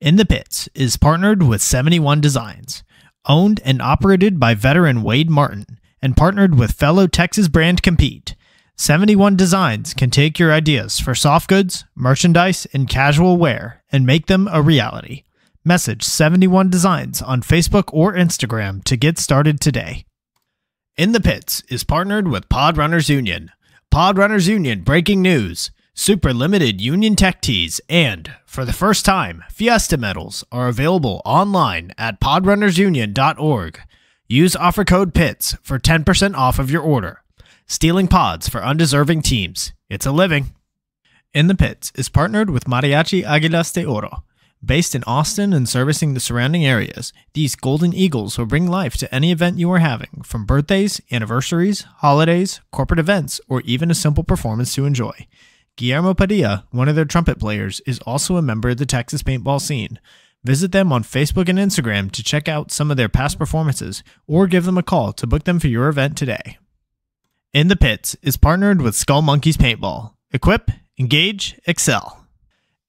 In the Pits is partnered with 71 Designs, owned and operated by veteran Wade Martin, and partnered with fellow Texas brand Compete. 71 Designs can take your ideas for soft goods, merchandise, and casual wear and make them a reality. Message 71 Designs on Facebook or Instagram to get started today. In the Pits is partnered with Pod Runners Union. Pod Runners Union breaking news. Super limited Union Tech tees and, for the first time, Fiesta medals are available online at podrunnersunion.org. Use offer code PITS for 10% off of your order. Stealing pods for undeserving teams. It's a living. In the Pits is partnered with Mariachi Aguilas de Oro. Based in Austin and servicing the surrounding areas, these golden eagles will bring life to any event you are having, from birthdays, anniversaries, holidays, corporate events, or even a simple performance to enjoy. Guillermo Padilla, one of their trumpet players, is also a member of the Texas paintball scene. Visit them on Facebook and Instagram to check out some of their past performances or give them a call to book them for your event today. In the Pits is partnered with Skull Monkeys Paintball. Equip, engage, excel.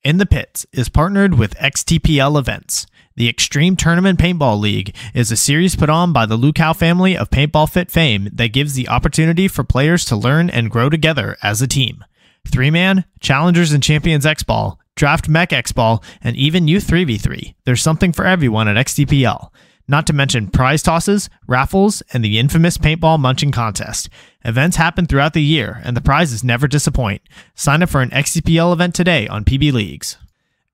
In the Pits is partnered with XTPL Events. The Extreme Tournament Paintball League is a series put on by the Lukow family of Paintball Fit fame that gives the opportunity for players to learn and grow together as a team. Three man, Challengers and Champions X Ball, Draft Mech X Ball, and even Youth 3v3. There's something for everyone at XTPL. Not to mention prize tosses, raffles, and the infamous paintball munching contest. Events happen throughout the year, and the prizes never disappoint. Sign up for an XTPL event today on PB Leagues.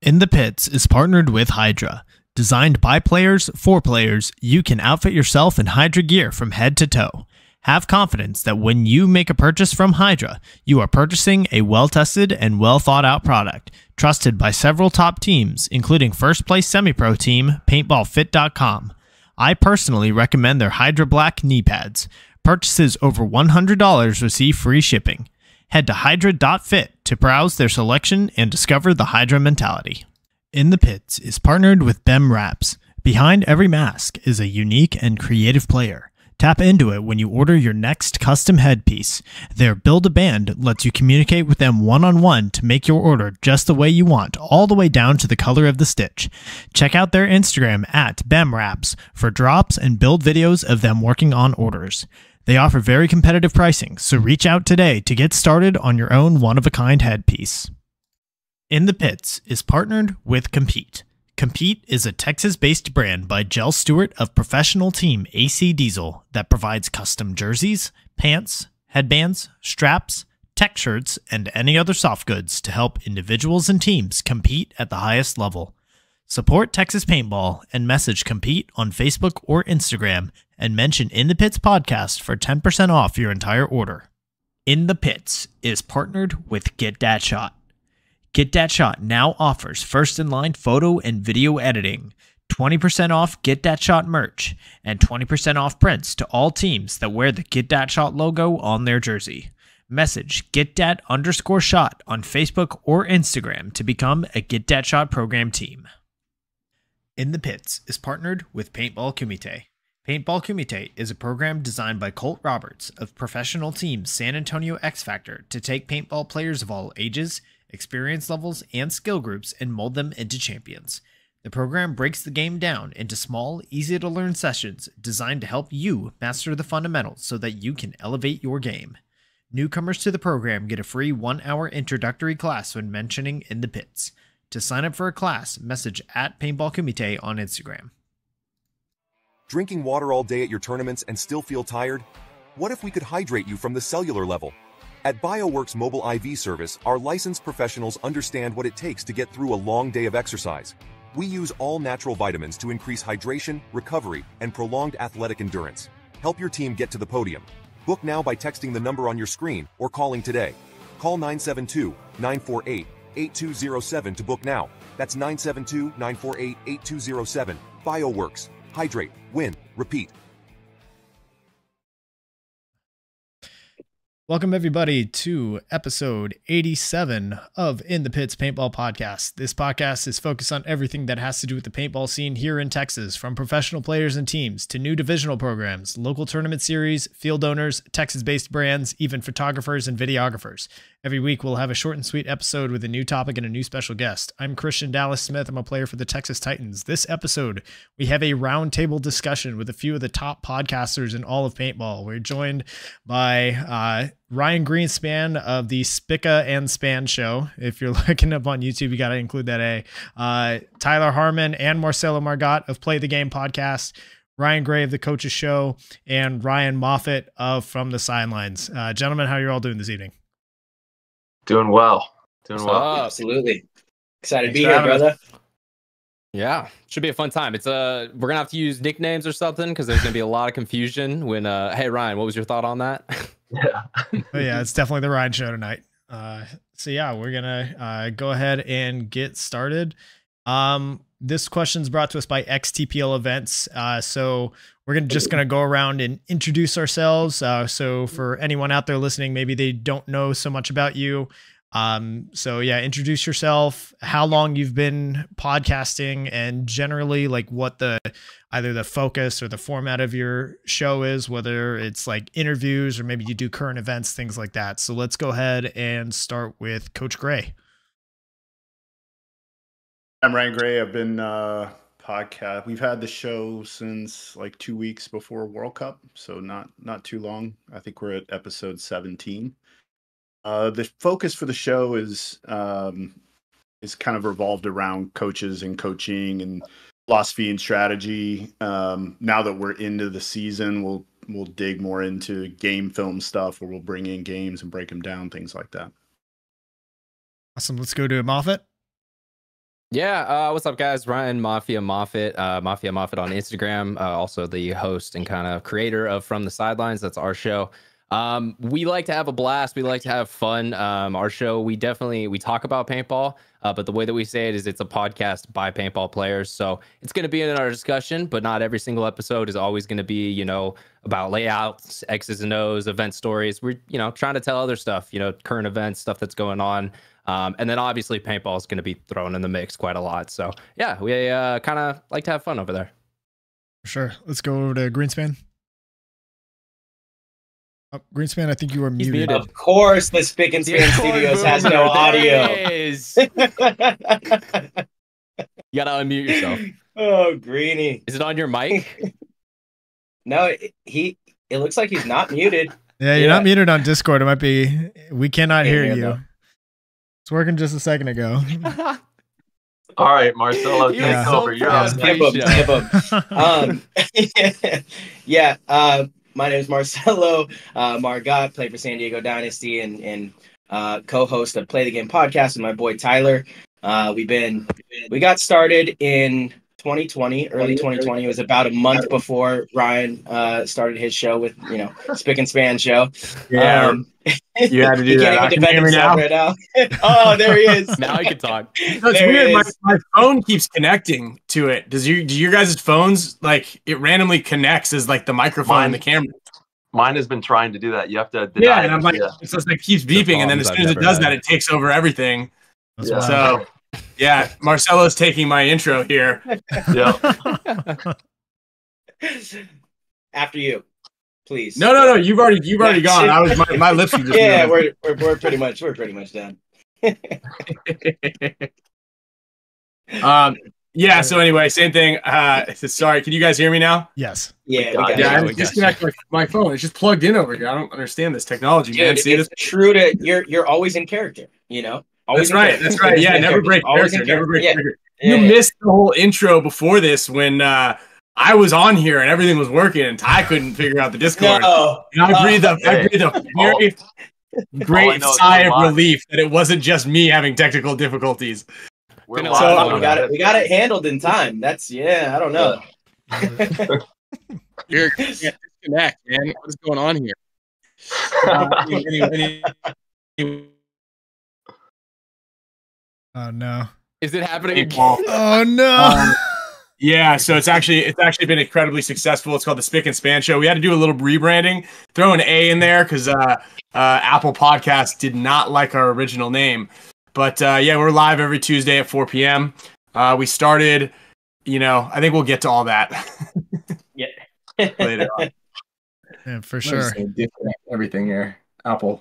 In the Pits is partnered with Hydra. Designed by players for players, you can outfit yourself in Hydra gear from head to toe. Have confidence that when you make a purchase from Hydra, you are purchasing a well tested and well thought out product, trusted by several top teams, including first place semi pro team PaintballFit.com. I personally recommend their Hydra Black knee pads. Purchases over $100 receive free shipping. Head to Hydra.fit to browse their selection and discover the Hydra mentality. In the Pits is partnered with BEM Wraps. Behind every mask is a unique and creative player. Tap into it when you order your next custom headpiece. Their Build a Band lets you communicate with them one on one to make your order just the way you want, all the way down to the color of the stitch. Check out their Instagram at BEMWraps for drops and build videos of them working on orders. They offer very competitive pricing, so reach out today to get started on your own one of a kind headpiece. In the Pits is partnered with Compete. Compete is a Texas based brand by Jell Stewart of professional team AC Diesel that provides custom jerseys, pants, headbands, straps, tech shirts, and any other soft goods to help individuals and teams compete at the highest level. Support Texas Paintball and message Compete on Facebook or Instagram and mention In the Pits podcast for 10% off your entire order. In the Pits is partnered with Get Dat Shot. Get Dat Shot now offers first in line photo and video editing, 20% off Get Dat Shot merch, and 20% off prints to all teams that wear the Get Dat Shot logo on their jersey. Message Get Dat underscore shot on Facebook or Instagram to become a Get Dat Shot program team. In the Pits is partnered with Paintball Kumite. Paintball Kumite is a program designed by Colt Roberts of professional team San Antonio X Factor to take paintball players of all ages, experience levels, and skill groups and mold them into champions. The program breaks the game down into small, easy to learn sessions designed to help you master the fundamentals so that you can elevate your game. Newcomers to the program get a free one hour introductory class when mentioning in the pits. To sign up for a class, message at Paintball Kumite on Instagram. Drinking water all day at your tournaments and still feel tired? What if we could hydrate you from the cellular level? At BioWorks Mobile IV Service, our licensed professionals understand what it takes to get through a long day of exercise. We use all natural vitamins to increase hydration, recovery, and prolonged athletic endurance. Help your team get to the podium. Book now by texting the number on your screen or calling today. Call 972-948-8207 to book now. That's 972-948-8207. BioWorks. Hydrate. Win. Repeat. Welcome, everybody, to episode 87 of In the Pits Paintball Podcast. This podcast is focused on everything that has to do with the paintball scene here in Texas, from professional players and teams to new divisional programs, local tournament series, field owners, Texas based brands, even photographers and videographers. Every week, we'll have a short and sweet episode with a new topic and a new special guest. I'm Christian Dallas Smith. I'm a player for the Texas Titans. This episode, we have a roundtable discussion with a few of the top podcasters in all of paintball. We're joined by uh, Ryan Greenspan of the Spica and Span Show. If you're looking up on YouTube, you got to include that A. Uh, Tyler Harmon and Marcello Margott of Play the Game podcast. Ryan Gray of the Coaches Show and Ryan Moffitt of From the Sidelines. Uh, gentlemen, how are you all doing this evening? Doing well. Doing What's well. up? Absolutely. Excited to be here, having us. brother. Yeah, should be a fun time. It's uh we're gonna have to use nicknames or something because there's gonna be a lot of confusion when uh hey Ryan, what was your thought on that? Yeah. Oh, yeah, it's definitely the Ryan Show tonight. Uh, so yeah, we're gonna uh, go ahead and get started. Um, this question is brought to us by XTPL Events. Uh, so we're gonna just gonna go around and introduce ourselves. Uh, so for anyone out there listening, maybe they don't know so much about you. Um, so yeah, introduce yourself, how long you've been podcasting, and generally like what the either the focus or the format of your show is, whether it's like interviews or maybe you do current events, things like that. So let's go ahead and start with Coach Gray. I'm Ryan Gray. I've been uh podcast. We've had the show since like two weeks before World Cup, so not not too long. I think we're at episode 17. Uh, the focus for the show is um, is kind of revolved around coaches and coaching and philosophy and strategy. Um, now that we're into the season, we'll we'll dig more into game film stuff, where we'll bring in games and break them down, things like that. Awesome. Let's go to Moffitt. Yeah, uh, what's up guys? Ryan Mafia Moffitt, uh, Mafia Moffitt on Instagram, uh, also the host and kind of creator of From the Sidelines. That's our show. Um, we like to have a blast. We like to have fun. Um, our show, we definitely we talk about paintball, uh, but the way that we say it is it's a podcast by paintball players. So it's going to be in our discussion, but not every single episode is always going to be you know about layouts, X's and O's, event stories. We're you know trying to tell other stuff, you know, current events, stuff that's going on. Um, and then obviously paintball is going to be thrown in the mix quite a lot. So yeah, we uh, kind of like to have fun over there. Sure. Let's go over to Greenspan. Oh, Greenspan, I think you are He's muted. muted. Of course, the Spick and Span Studios has no audio. You gotta unmute yourself. oh, Greeny. Is it on your mic? No, it- he. It looks like he's not muted. Yeah, you're Yeah. not muted on Discord. It might be we cannot hear hear you. them. It's working just a second ago. All right, Marcello, take Yeah. over. You're on fast. stage. Skip him. Um, yeah. Uh, my name is Marcello uh, Margott. Play for San Diego Dynasty and and uh, co-host of Play the Game podcast with my boy Tyler. Uh, we've been we got started in 2020, early 2020. It was about a month before Ryan uh, started his show with you know Spick and Span show. Um, you had to he do that. Can't even can hear me now. right now. oh, there he is. now you can talk. No, it's There weird. My, my phone keeps connecting to it. Does you do your guys' phones like it randomly connects as like the microphone Mine- and the camera? Mine has been trying to do that. You have to Yeah, and I'm like, yeah. it's just like keeps beeping, and then as soon as it does never that, it takes over everything. That's Yeah. So, yeah, Marcello's taking my intro here. yeah. After you, please. No, no, no, you've already you've already gone. I was my, my lips were just Yeah, moving. we're, we're we're pretty much we're pretty much done. um, yeah. So anyway, same thing. Uh, sorry, can you guys hear me now? yes. Yeah, we got got. Yeah, it. I we got my, my phone. It's just plugged in over here. I don't understand this technology, man. See it's this? true to you're you're always in character. You know, always That's right. That's right. Yeah, Always in never break Always in character. Never break Yeah, character. yeah, you yeah. missed the whole intro before this when uh, I was on here and everything was working and Ty couldn't figure out the Discord. No, And I breathed a, I Hey. breathed a very great know sigh of relief that it wasn't just me having technical difficulties. We're Been a live lot on of we got it. We got it handled in time. That's yeah. I don't know. You're you disconnect, man. What is going on here? Uh, anyway, anyway, Oh no. Is it happening again? Oh no. Um, yeah, so it's actually it's actually been incredibly successful. It's called the Spick and Span Show. We had to do a little rebranding, throw an A in there because uh, uh, Apple Podcasts did not like our original name. But uh, yeah, we're live every Tuesday at 4 p.m. Uh, we started, you know, I think we'll get to all that Yeah. later on. yeah, for sure. everything here. Apple.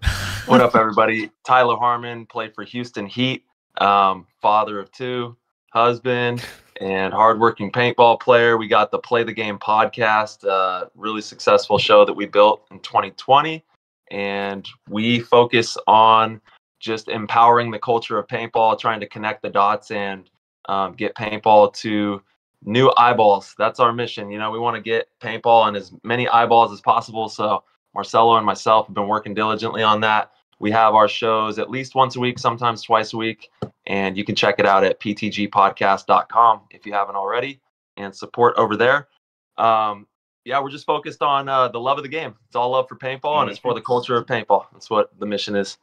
What up, everybody? Tyler Harmon played for Houston Heat, um, father of two, husband, and hardworking paintball player. We got the Play the Game podcast, uh, really successful show that we built in 2020, and we focus on just empowering the culture of paintball, trying to connect the dots and um, get paintball to new eyeballs. That's our mission. You know, we want to get paintball in as many eyeballs as possible. So Marcello and myself have been working diligently on that. We have our shows at least once a week, sometimes twice a week, and you can check it out at ptgpodcast.com if you haven't already, and support over there. Um, yeah, we're just focused on uh, the love of the game. It's all love for paintball, and it's for the culture of paintball. That's what the mission is.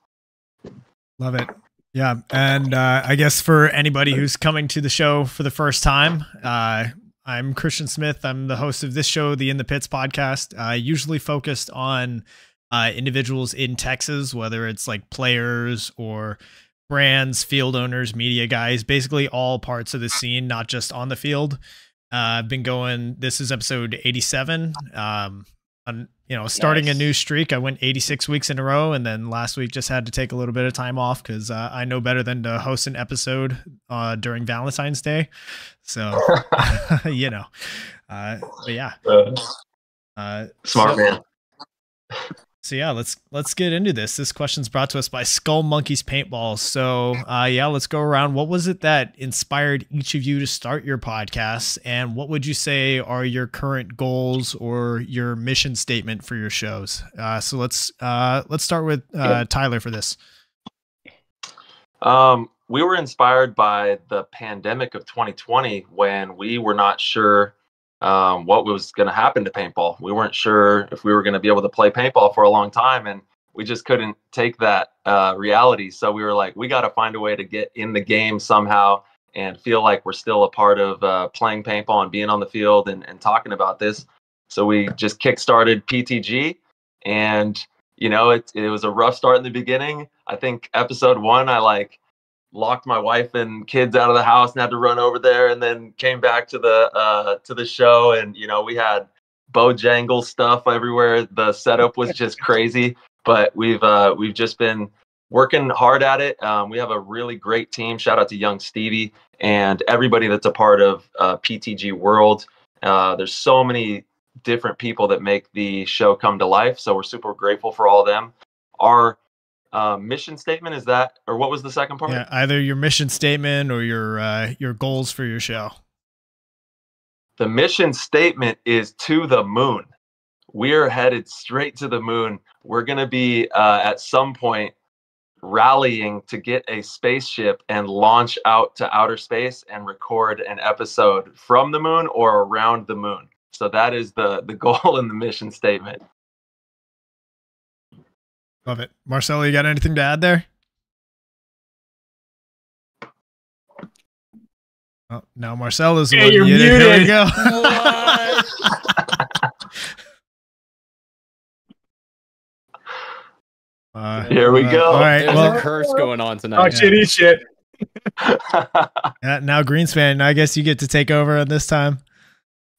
Love it. Yeah, and uh, I guess for anybody who's coming to the show for the first time, uh, I'm Christian Smith. I'm the host of this show, the In the Pits podcast. Uh, usually focused on uh, individuals in Texas, whether it's like players or brands, field owners, media guys, basically all parts of the scene, not just on the field. Uh, I've been going. This is episode 87. Um, on you know starting Nice. a new streak. I went 86 weeks in a row, and then last week just had to take a little bit of time off because uh, I know better than to host an episode uh, during Valentine's Day. So you know, uh, but yeah. Uh, Uh, smart so- man. So yeah, let's let's get into this. This question's brought to us by Skull Monkeys Paintball. So uh, yeah, let's go around. What was it that inspired each of you to start your podcast, and what would you say are your current goals or your mission statement for your shows? Uh, so let's uh, let's start with uh, Tyler for this. Um, we were inspired by the pandemic of 2020 when we were not sure um, what was going to happen to paintball. We weren't sure if we were going to be able to play paintball for a long time, and we just couldn't take that uh, reality. So we were like, we got to find a way to get in the game somehow and feel like we're still a part of uh, playing paintball and being on the field and, and talking about this. So we just kickstarted PTG, and you know, it it was a rough start in the beginning. I think episode one, I like locked my wife and kids out of the house and had to run over there, and then came back to the uh, to the show, and you know, we had Bojangle stuff everywhere. The setup was just crazy, but we've uh, we've just been working hard at it. Um, we have a really great team. Shout out to Young Stevie and everybody that's a part of uh, PTG World. Uh, there's so many different people that make the show come to life. So we're super grateful for all of them. Our uh, mission statement is that, or what was the second part? Yeah, either your mission statement or your uh, your goals for your show. The mission statement is to the moon. We're headed straight to the moon. We're going to be uh, at some point rallying to get a spaceship and launch out to outer space and record an episode from the moon or around the moon. So that is the the goal in the mission statement. Love it, Marcello. You got anything to add there? Oh, now Marcello's the Yeah, one you're muted. Here we go. Uh, Here we uh, go. All right. There's Well, a curse going on tonight. Talk shit, eat shit. uh, now Greenspan, I guess you get to take over on this time.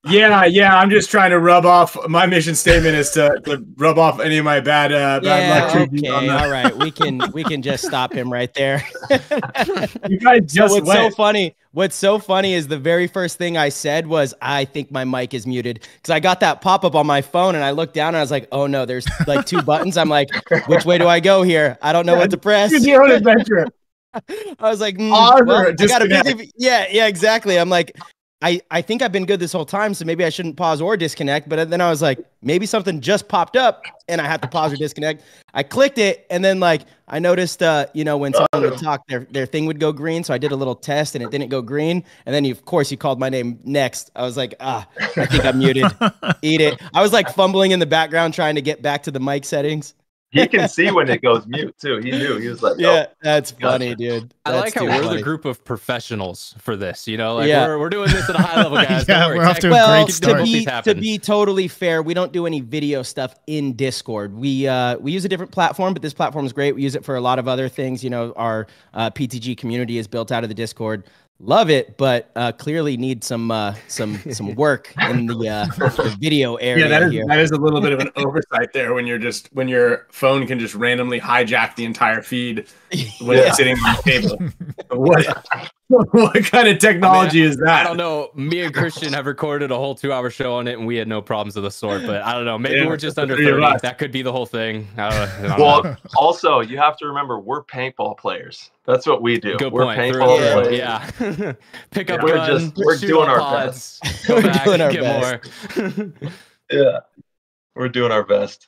Yeah, yeah. I'm just trying to rub off. My mission statement is to, to rub off any of my bad uh, bad luck. Yeah, on okay, all right. We can we can just stop him right there. You guys So just what's so funny? What's so funny is the very first thing I said was, "I think my mic is muted," because I got that pop up on my phone, and I looked down and I was like, "Oh no, there's like two buttons." I'm like, "Which way do I go here? I don't know what to press." Your own adventure. I was like, mm, well, I got a disconnect? busy. Yeah, yeah, exactly. I'm like, I, I think I've been good this whole time, so maybe I shouldn't pause or disconnect. But then I was like, maybe something just popped up and I have to pause or disconnect. I clicked it, and then like I noticed, uh, you know, when someone would talk, their their thing would go green. So I did a little test, and it didn't go green. And then you, of course, you called my name next. I was like, ah, I think I'm muted. Eat it. I was like fumbling in the background trying to get back to the mic settings. He can see when it goes mute too. He knew. He was like, Yeah, "Oh, that's Gotcha. funny, dude. I like how too we're funny. the group of professionals for this. You know, like Yeah. we're, we're doing this at a high level, guys. Yeah, Don't worry. we're off to a Tech- well, great to be to be totally fair, we don't do any video stuff in Discord. We uh, we use a different platform, but this platform is great. We use it for a lot of other things. You know, our uh, PTG community is built out of the Discord. Love it, but uh, clearly need some uh, some some work in the, uh, the video area Yeah, that is here. that is a little bit of an oversight there when you're just when your phone can just randomly hijack the entire feed when Yeah. it's sitting on the table. what what kind of technology is that? I don't know. Me and Christian have recorded a whole two-hour show on it, and we had no problems of the sort. But I don't know. Maybe Yeah, we're just under thirty. us. That could be the whole thing. I don't, I don't know. Well, also you have to remember we're paintball players. That's what we do. Good we're point. Paintball and through. players. Yeah. Pick up We're just- we're doing our pods, best. Go We're back, doing our get more. Yeah, we're doing our best.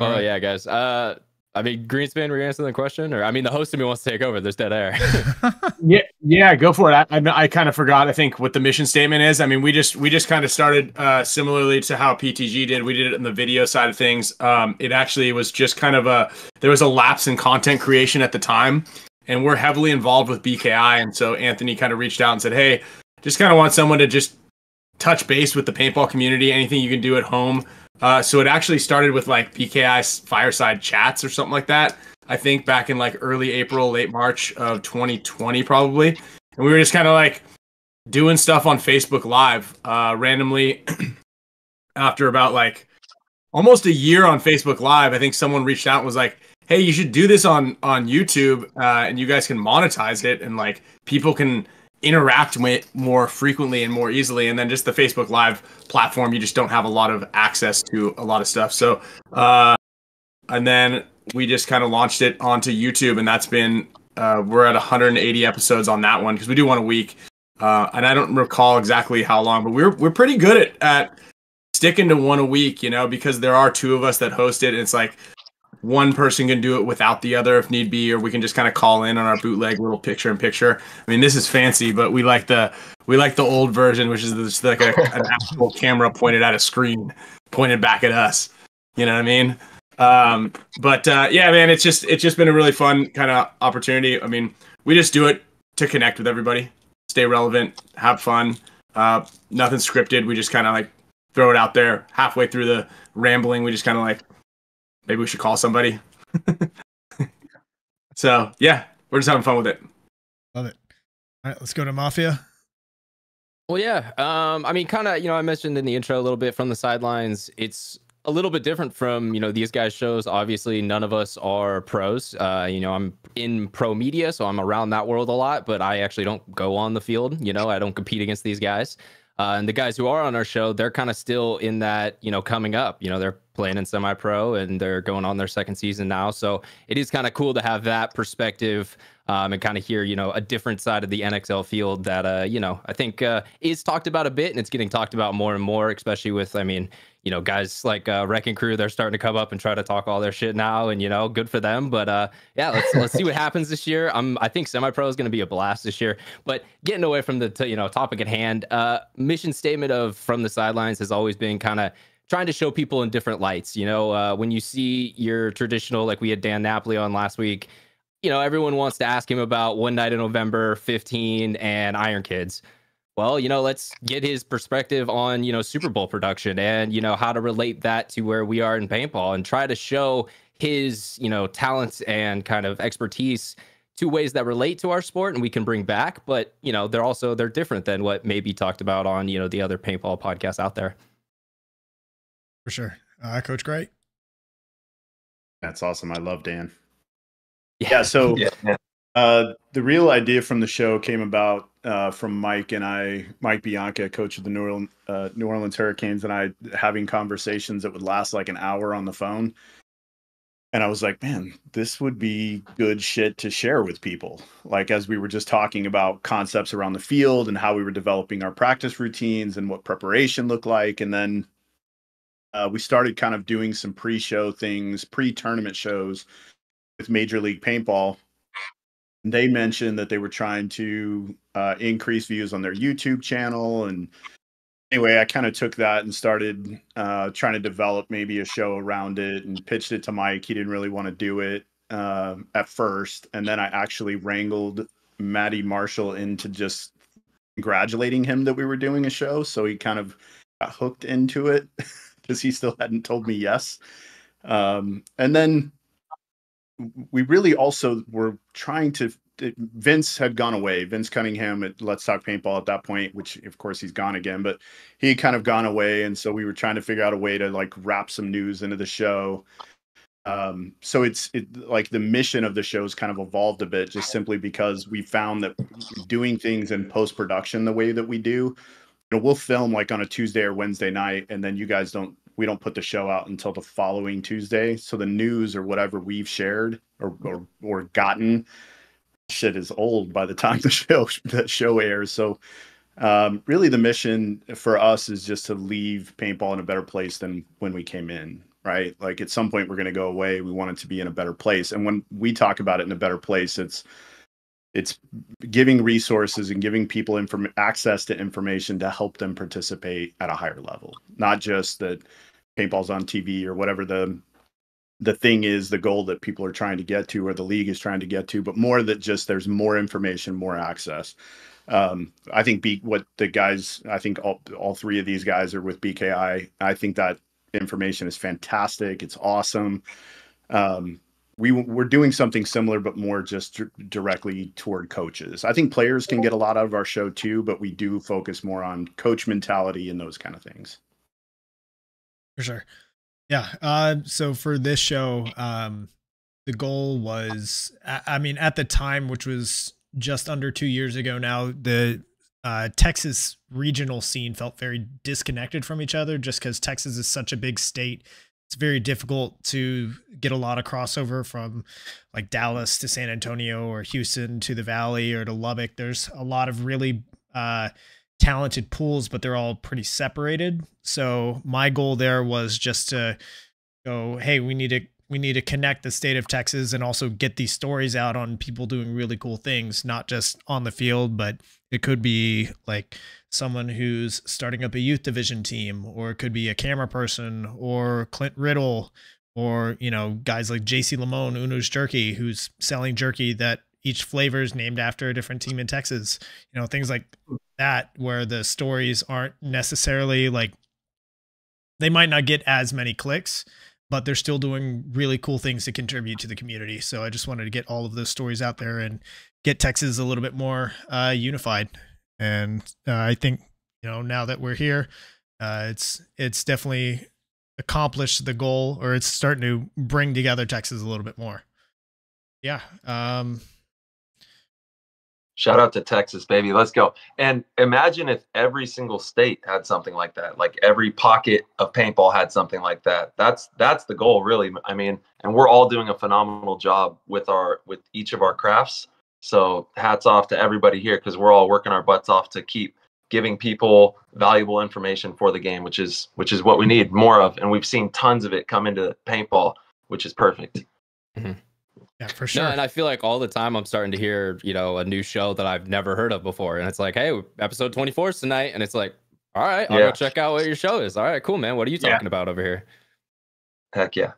oh yeah, guys. Uh, I mean, Greenspan, were you answering the question, or I mean, the host of me wants to take over. There's dead air. Yeah, yeah, go for it. I, I, I kind of forgot. I think what the mission statement is. I mean, we just we just kind of started uh, similarly to how PTG did. We did it in the video side of things. Um, it actually was just kind of a there was a lapse in content creation at the time, and we're heavily involved with BKI. And so Anthony kind of reached out and said, "Hey, just kind of want someone to just touch base with the paintball community. Anything you can do at home." Uh, so it actually started with like BKI fireside chats or something like that. I think back in like early April, late March of 2020, probably. And we were just kind of like doing stuff on Facebook Live uh, randomly. After about like almost a year on Facebook Live, I think someone reached out and was like, "Hey, you should do this on on YouTube, uh, and you guys can monetize it, and like people can interact with more frequently and more easily. And then just the Facebook Live platform, you just don't have a lot of access to a lot of stuff. So, uh, and then we just kind of launched it onto YouTube, and that's been uh, we're at 180 episodes on that one because we do one a week. Uh, and I don't recall exactly how long, but we're we're pretty good at, at sticking to one a week, you know, because there are two of us that host it. And it's like one person can do it without the other if need be, or we can just kind of call in on our bootleg little picture in picture. I mean, this is fancy, but we like the we like the old version, which is just like a, an actual camera pointed at a screen, pointed back at us. You know what I mean? Um, but uh, yeah, man, it's just it's just been a really fun kind of opportunity. I mean, we just do it to connect with everybody, stay relevant, have fun. Uh, nothing scripted. We just kind of like throw it out there. Halfway through the rambling, we just kind of like maybe we should call somebody. so yeah, we're just having fun with it. Love it. All right, let's go to Mafia. Well, yeah. Um, I mean, kind of, you know, I mentioned in the intro a little bit from the sidelines. It's a little bit different from, you know, these guys' shows. Obviously, none of us are pros. Uh, you know, I'm in pro media, so I'm around that world a lot, but I actually don't go on the field. You know, I don't compete against these guys. Uh, and the guys who are on our show, they're kind of still in that, you know, coming up. You know, they're playing in semi pro and they're going on their second season now. So it is kind of cool to have that perspective um, and kind of hear, you know, a different side of the NXL field that, uh, you know, I think uh, is talked about a bit and it's getting talked about more and more, especially with, I mean, you know, guys like uh, Wrecking Crew, they're starting to come up and try to talk all their shit now, and you know, good for them. But uh, yeah, let's let's see what happens this year. I'm I think semi pro is going to be a blast this year. But getting away from the t- you know topic at hand, uh, mission statement of from the sidelines has always been kind of trying to show people in different lights. You know, uh, when you see your traditional, like we had Dan Napoli on last week, you know, everyone wants to ask him about One Night in November 15 and Iron Kids. Well, you know, let's get his perspective on, you know, Super Bowl production and, you know, how to relate that to where we are in paintball and try to show his, you know, talents and kind of expertise two ways that relate to our sport and we can bring back, but, you know, they're also they're different than what may be talked about on, you know, the other paintball podcasts out there. For sure. Uh, Coach Great. That's awesome. I love Dan. Yeah. So Yeah, yeah. uh, the real idea from the show came about uh, from Mike and I, Mike Bianca, coach of the New Orleans, uh, New Orleans Hurricanes, and I having conversations that would last like an hour on the phone. And I was like, man, this would be good shit to share with people. Like, as we were just talking about concepts around the field and how we were developing our practice routines and what preparation looked like. And then uh, we started kind of doing some pre show things, pre tournament shows with Major League Paintball. They mentioned that they were trying to uh, increase views on their YouTube channel. And anyway, I kind of took that and started uh, trying to develop maybe a show around it and pitched it to Mike. He didn't really want to do it um at first. And then I actually wrangled Maddie Marshall into just congratulating him that we were doing a show. So he kind of got hooked into it because he still hadn't told me yes. Um, and then we really also were trying to Vince had gone away. Vince Cunningham at Let's Talk Paintball at that point, which of course he's gone again, but he had kind of gone away, and so we were trying to figure out a way to like wrap some news into the show. Um, so it's it, like the mission of the show's kind of evolved a bit, just simply because we found that doing things in post production the way that we do, know, we'll film like on a Tuesday or Wednesday night, and then you guys don't we don't put the show out until the following Tuesday. So the news or whatever we've shared or or, or gotten shit is old by the time the show the show airs. So um, really the mission for us is just to leave paintball in a better place than when we came in right like at some point we're going to go away we want it to be in a better place and when we talk about it in a better place it's it's giving resources and giving people inform- access to information to help them participate at a higher level not just that paintball's on tv or whatever the the thing is the goal that people are trying to get to or the league is trying to get to but more that just there's more information more access um, I think B, what the guys, I think all, all three of these guys are with BKI. I think that information is fantastic. It's awesome. Um, we we're doing something similar, but more just dir- directly toward coaches. I think players can get a lot out of our show too, but we do focus more on coach mentality and those kind of things. For sure. Yeah. Uh, so for this show, um, the goal was, I, I mean, at the time, which was just under two years ago now, the uh, Texas regional scene felt very disconnected from each other just because Texas is such a big state. It's very difficult to get a lot of crossover from like Dallas to San Antonio or Houston to the Valley or to Lubbock. There's a lot of really uh, talented pools, but they're all pretty separated. So my goal there was just to go, hey, we need to we need to connect the state of Texas and also get these stories out on people doing really cool things, not just on the field, but it could be like someone who's starting up a youth division team, or it could be a camera person, or Clint Riddle, or you know guys like JC Lamone, Uno's Jerky, who's selling jerky that each flavor is named after a different team in Texas. You know things like that, where the stories aren't necessarily like they might not get as many clicks, but they're still doing really cool things to contribute to the community. So I just wanted to get all of those stories out there and get Texas a little bit more uh, unified. And uh, I think you know now that we're here, uh, it's it's definitely accomplished the goal, or it's starting to bring together Texas a little bit more. Yeah. Um, Shout out to Texas, baby. Let's go. And imagine if every single state had something like that. Like every pocket of paintball had something like that. That's that's the goal, really. I mean, and we're all doing a phenomenal job with our with each of our crafts. So hats off to everybody here because we're all working our butts off to keep giving people valuable information for the game, which is which is what we need more of. And we've seen tons of it come into paintball, which is perfect. Mm-hmm. Yeah, for sure. No, and I feel like all the time I'm starting to hear, you know, a new show that I've never heard of before. And it's like, hey, episode 24 is tonight. And it's like, all right, I'll Yeah. go check out what your show is. All right, cool, man. What are you Yeah. talking about over here? Heck yeah.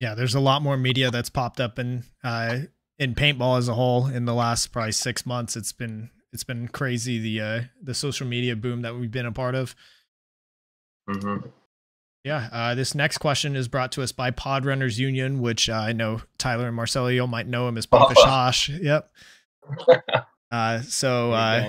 yeah, there's a lot more media that's popped up in uh, in paintball as a whole in the last probably six months. It's been it's been crazy the uh, the social media boom that we've been a part of. hmm Yeah, uh, this next question is brought to us by Pod Runners Union, which uh, I know Tyler and Marcello might know him as Papa Oh. Shosh. Yep. Uh, so uh,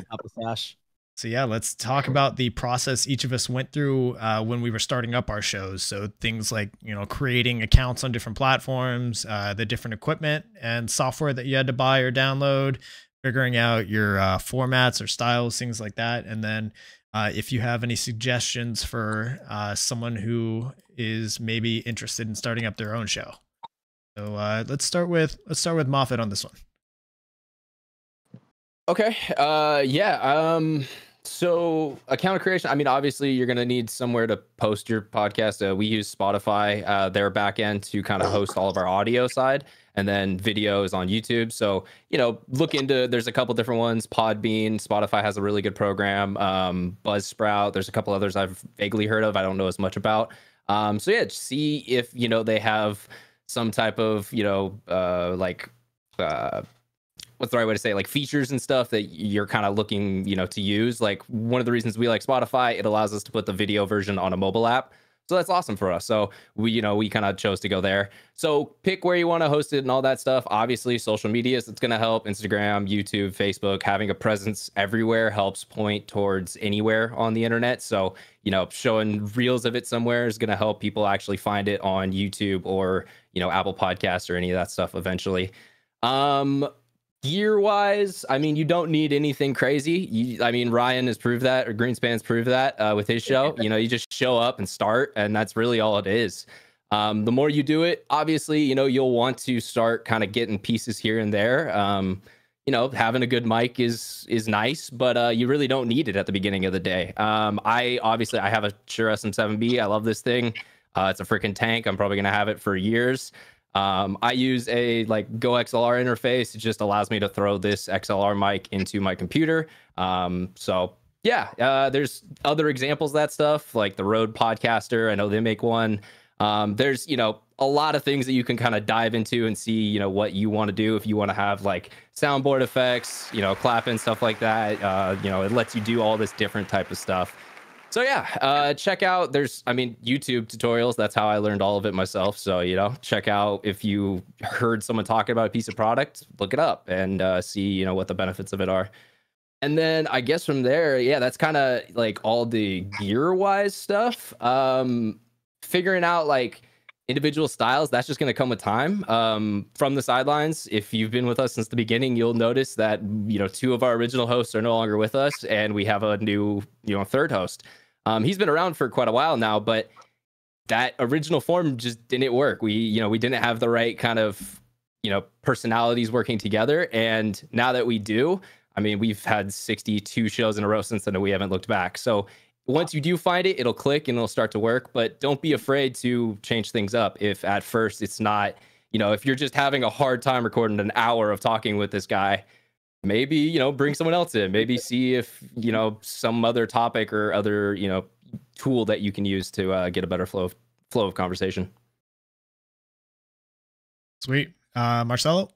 So yeah, let's talk about the process each of us went through uh, when we were starting up our shows. So things like you know creating accounts on different platforms, uh, the different equipment and software that you had to buy or download, figuring out your uh, formats or styles, things like that, and then uh, if you have any suggestions for uh, someone who is maybe interested in starting up their own show. So uh, let's start with let's start with Moffitt on this one. Okay. Uh yeah. Um so account creation, I mean, obviously you're gonna need somewhere to post your podcast. Uh, we use Spotify, uh, their backend to kind of host all of our audio side and then videos on YouTube. So, you know, look into there's a couple different ones. Podbean, Spotify has a really good program. Um, Buzzsprout, there's a couple others I've vaguely heard of. I don't know as much about. Um, so yeah, see if you know they have some type of, you know, uh like uh what's the right way to say it? like features and stuff that you're kind of looking you know to use like one of the reasons we like spotify it allows us to put the video version on a mobile app So that's awesome for us. So we, you know, we kind of chose to go there. So pick where you want to host it and all that stuff. Obviously, social media is it's going to help. Instagram, YouTube, Facebook, having a presence everywhere helps point towards anywhere on the internet. So, you know, showing reels of it somewhere is going to help people actually find it on YouTube or, you know, Apple Podcasts or any of that stuff eventually. Um, gear wise, I mean, you don't need anything crazy. You, I mean, Ryan has proved that, or Greenspan's proved that uh, with his show. You know, you just show up and start, and that's really all it is. Um, the more you do it, obviously, you know, you'll want to start kind of getting pieces here and there. Um, you know, having a good mic is is nice, but uh, you really don't need it at the beginning of the day. Um, I obviously I have a Shure SM7B. I love this thing. Uh, it's a freaking tank. I'm probably gonna have it for years. Um, I use a like Go XLR interface. It just allows me to throw this XLR mic into my computer. Um, so yeah, uh, there's other examples that stuff like the Rode Podcaster. I know they make one. Um, there's you know a lot of things that you can kind of dive into and see you know what you want to do if you want to have like soundboard effects, you know, clapping stuff like that. Uh, you know, it lets you do all this different type of stuff. So yeah, uh, check out. There's, I mean, YouTube tutorials. That's how I learned all of it myself. So you know, check out if you heard someone talking about a piece of product, look it up and uh, see you know what the benefits of it are. And then I guess from there, yeah, that's kind of like all the gear wise stuff. Um, figuring out like individual styles that's just going to come with time. Um, from the sidelines if you've been with us since the beginning you'll notice that you know two of our original hosts are no longer with us and we have a new you know third host. Um, he's been around for quite a while now but that original form just didn't work. We you know we didn't have the right kind of you know personalities working together and now that we do i mean we've had 62 shows in a row since then and we haven't looked back. So once you do find it, it'll click and it'll start to work. But don't be afraid to change things up if at first it's not, you know, if you're just having a hard time recording an hour of talking with this guy, maybe, you know, bring someone else in. Maybe see if, you know, some other topic or other, you know, tool that you can use to uh, get a better flow of, flow of conversation. Sweet. Uh, Marcello?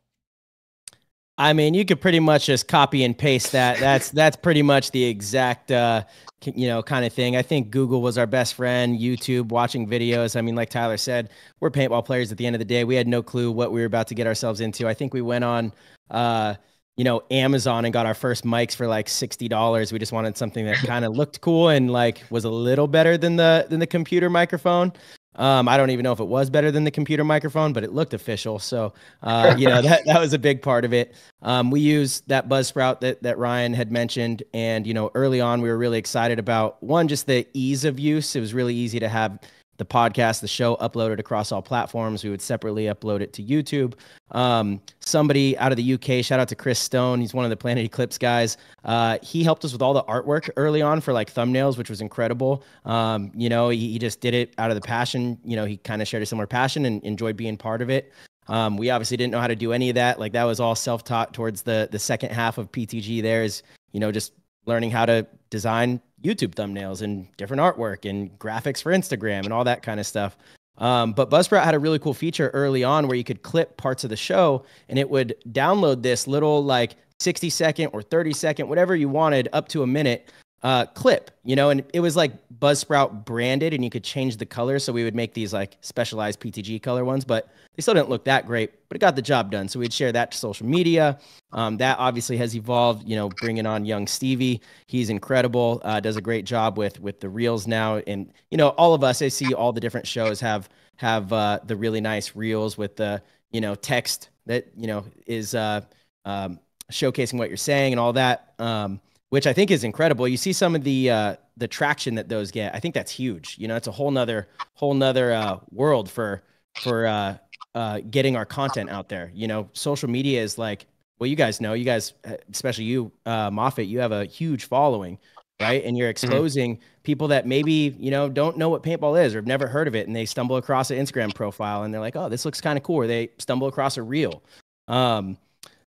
I mean, you could pretty much just copy and paste that. That's that's pretty much the exact uh, you know kind of thing. I think Google was our best friend. YouTube, watching videos. I mean, like Tyler said, we're paintball players. At the end of the day, we had no clue what we were about to get ourselves into. I think we went on. Uh, you know, Amazon and got our first mics for like sixty dollars. We just wanted something that kind of looked cool and like was a little better than the than the computer microphone. Um, I don't even know if it was better than the computer microphone, but it looked official. So, uh, you know, that, that was a big part of it. Um, we use that Buzzsprout that, that Ryan had mentioned. And, you know, early on, we were really excited about one, just the ease of use. It was really easy to have the podcast, the show uploaded across all platforms. We would separately upload it to YouTube. Um, somebody out of the UK, shout out to Chris Stone. He's one of the Planet Eclipse guys. Uh, he helped us with all the artwork early on for like thumbnails, which was incredible. Um, you know, he, he, just did it out of the passion. You know, he kind of shared a similar passion and enjoyed being part of it. Um, we obviously didn't know how to do any of that. Like that was all self-taught towards the the second half of PTG. There is, you know, just learning how to design YouTube thumbnails and different artwork and graphics for Instagram and all that kind of stuff. Um, but Buzzsprout had a really cool feature early on where you could clip parts of the show and it would download this little like 60 second or 30 second, whatever you wanted, up to a minute uh, clip, you know, and it was like Buzzsprout branded and you could change the color. So we would make these like specialized PTG color ones, but they still didn't look that great, but it got the job done. So we'd share that to social media. Um, that obviously has evolved, you know, bringing on young Stevie. He's incredible, uh, does a great job with, with the reels now. And, you know, all of us, I see all the different shows have, have uh, the really nice reels with the, you know, text that, you know, is uh, um, showcasing what you're saying and all that. Um, which I think is incredible. You see some of the uh, the traction that those get. I think that's huge. You know, it's a whole nother whole nother uh, world for for uh, uh, getting our content out there. You know, social media is like well, you guys know, you guys, uh, especially you, uh, Moffitt, you have a huge following, right? And you're mm-hmm. exposing mm-hmm. people that maybe you know don't know what paintball is or have never heard of it, and they stumble across an Instagram profile and they're like, oh, this looks kind of cool. Or they stumble across a reel. Um,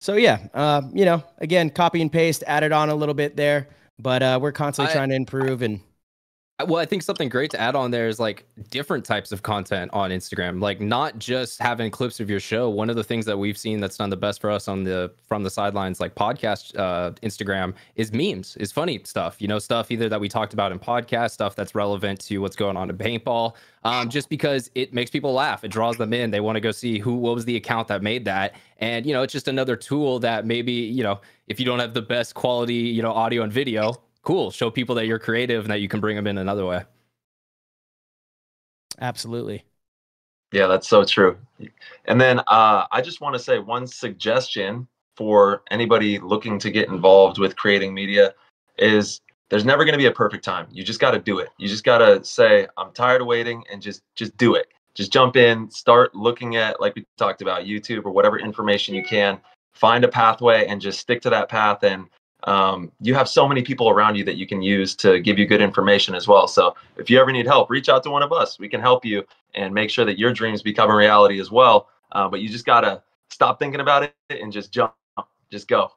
so yeah, uh, you know, again, copy and paste, added on a little bit there, but uh, we're constantly I, trying to improve and. Well, I think something great to add on there is like different types of content on Instagram, like not just having clips of your show. One of the things that we've seen that's done the best for us on the from the sidelines, like podcast uh, Instagram, is memes, is funny stuff. You know, stuff either that we talked about in podcast, stuff that's relevant to what's going on in paintball. Um, just because it makes people laugh, it draws them in. They want to go see who, what was the account that made that, and you know, it's just another tool that maybe you know, if you don't have the best quality, you know, audio and video, cool. Show people that you're creative and that you can bring them in another way. Absolutely. Yeah, that's so true. And then uh, I just want to say one suggestion for anybody looking to get involved with creating media is there's never going to be a perfect time. You just got to do it. You just got to say I'm tired of waiting and just just do it. Just jump in, start looking at like we talked about YouTube or whatever information you can. Find a pathway and just stick to that path and um, you have so many people around you that you can use to give you good information as well. So if you ever need help, reach out to one of us. We can help you and make sure that your dreams become a reality as well. Uh, but you just gotta stop thinking about it and just jump, just go.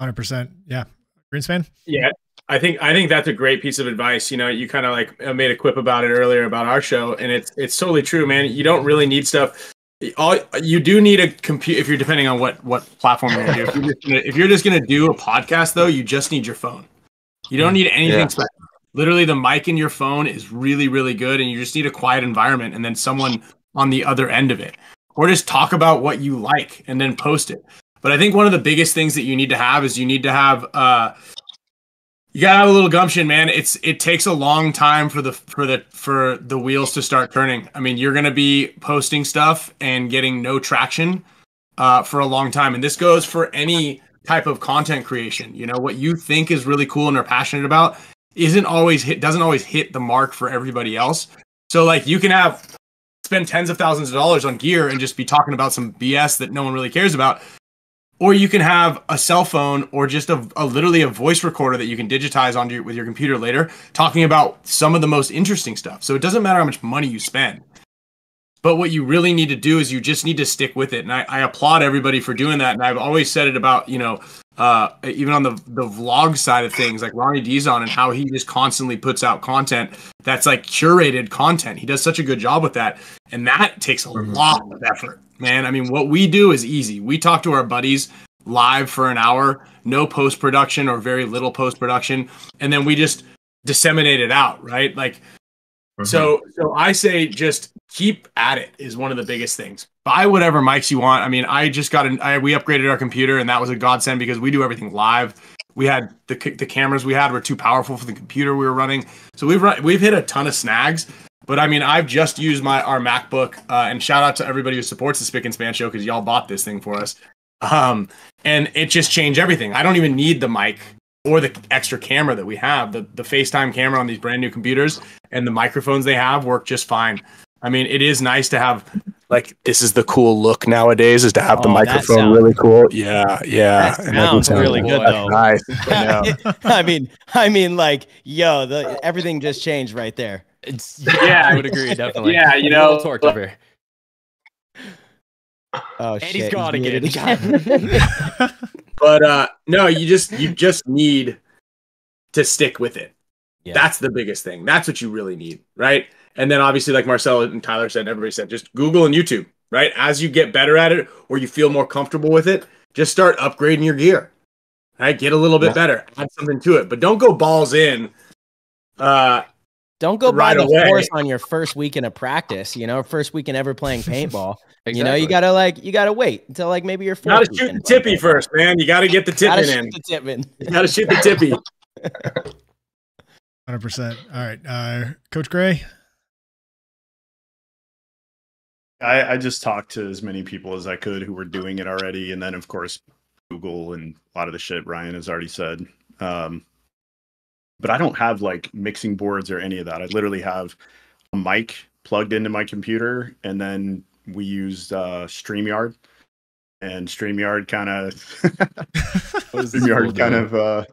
Hundred percent. Yeah. Greenspan. Yeah, I think I think that's a great piece of advice. You know, you kind of like uh, made a quip about it earlier about our show, and it's it's totally true, man. You don't really need stuff all you do need a compute if you're depending on what what platform you're gonna do. If you're, just gonna, if you're just gonna do a podcast though, you just need your phone. You don't need anything yeah. special. Literally, the mic in your phone is really really good, and you just need a quiet environment, and then someone on the other end of it, or just talk about what you like and then post it. But I think one of the biggest things that you need to have is you need to have uh, you gotta have a little gumption, man. It's it takes a long time for the for the for the wheels to start turning. I mean, you're gonna be posting stuff and getting no traction uh, for a long time, and this goes for any type of content creation. You know, what you think is really cool and are passionate about isn't always hit doesn't always hit the mark for everybody else. So like you can have spend tens of thousands of dollars on gear and just be talking about some BS that no one really cares about or you can have a cell phone or just a, a, literally a voice recorder that you can digitize onto your, with your computer later talking about some of the most interesting stuff. So it doesn't matter how much money you spend but what you really need to do is you just need to stick with it and i, I applaud everybody for doing that and i've always said it about you know uh, even on the the vlog side of things like ronnie dizon and how he just constantly puts out content that's like curated content he does such a good job with that and that takes a mm-hmm. lot of effort man. I mean, what we do is easy. We talk to our buddies live for an hour, no post production or very little post production, and then we just disseminate it out, right? Like, mm-hmm. so so I say just keep at it is one of the biggest things. Buy whatever mics you want. I mean, I just got an I, we upgraded our computer, and that was a godsend because we do everything live. We had the the cameras we had were too powerful for the computer we were running, so we've run, we've hit a ton of snags. But I mean, I've just used my our MacBook, uh, and shout out to everybody who supports the Spick and Span show because y'all bought this thing for us. Um, and it just changed everything. I don't even need the mic or the extra camera that we have. The the FaceTime camera on these brand new computers and the microphones they have work just fine. I mean, it is nice to have like this is the cool look nowadays is to have oh, the microphone sounds, really cool. Yeah, yeah. That sounds sound really good though. Nice. I mean, I mean, like, yo, the everything just changed right there. It's, yeah, I would agree definitely. Yeah, you know, torque but, over. Oh and shit, he's gone again. but uh no, you just you just need to stick with it. Yeah. That's the biggest thing. That's what you really need, right? And then obviously, like Marcello and Tyler said, everybody said, just Google and YouTube, right? As you get better at it or you feel more comfortable with it, just start upgrading your gear. Right? Get a little bit yeah. better, add something to it, but don't go balls in uh don't go right buy the away. horse on your first weekend of practice, you know, first weekend ever playing paintball. exactly. You know, you gotta like you gotta wait until like maybe your fourth. Gotta shoot the tippy first, man. You gotta get the tipping in. The tipping. You gotta shoot the tippy. Hundred percent. All right, uh, Coach Gray. I, I just talked to as many people as I could who were doing it already, and then of course Google and a lot of the shit Ryan has already said. Um, but I don't have like mixing boards or any of that. I literally have a mic plugged into my computer, and then we used uh, Streamyard, and Streamyard kind of Streamyard kind of uh,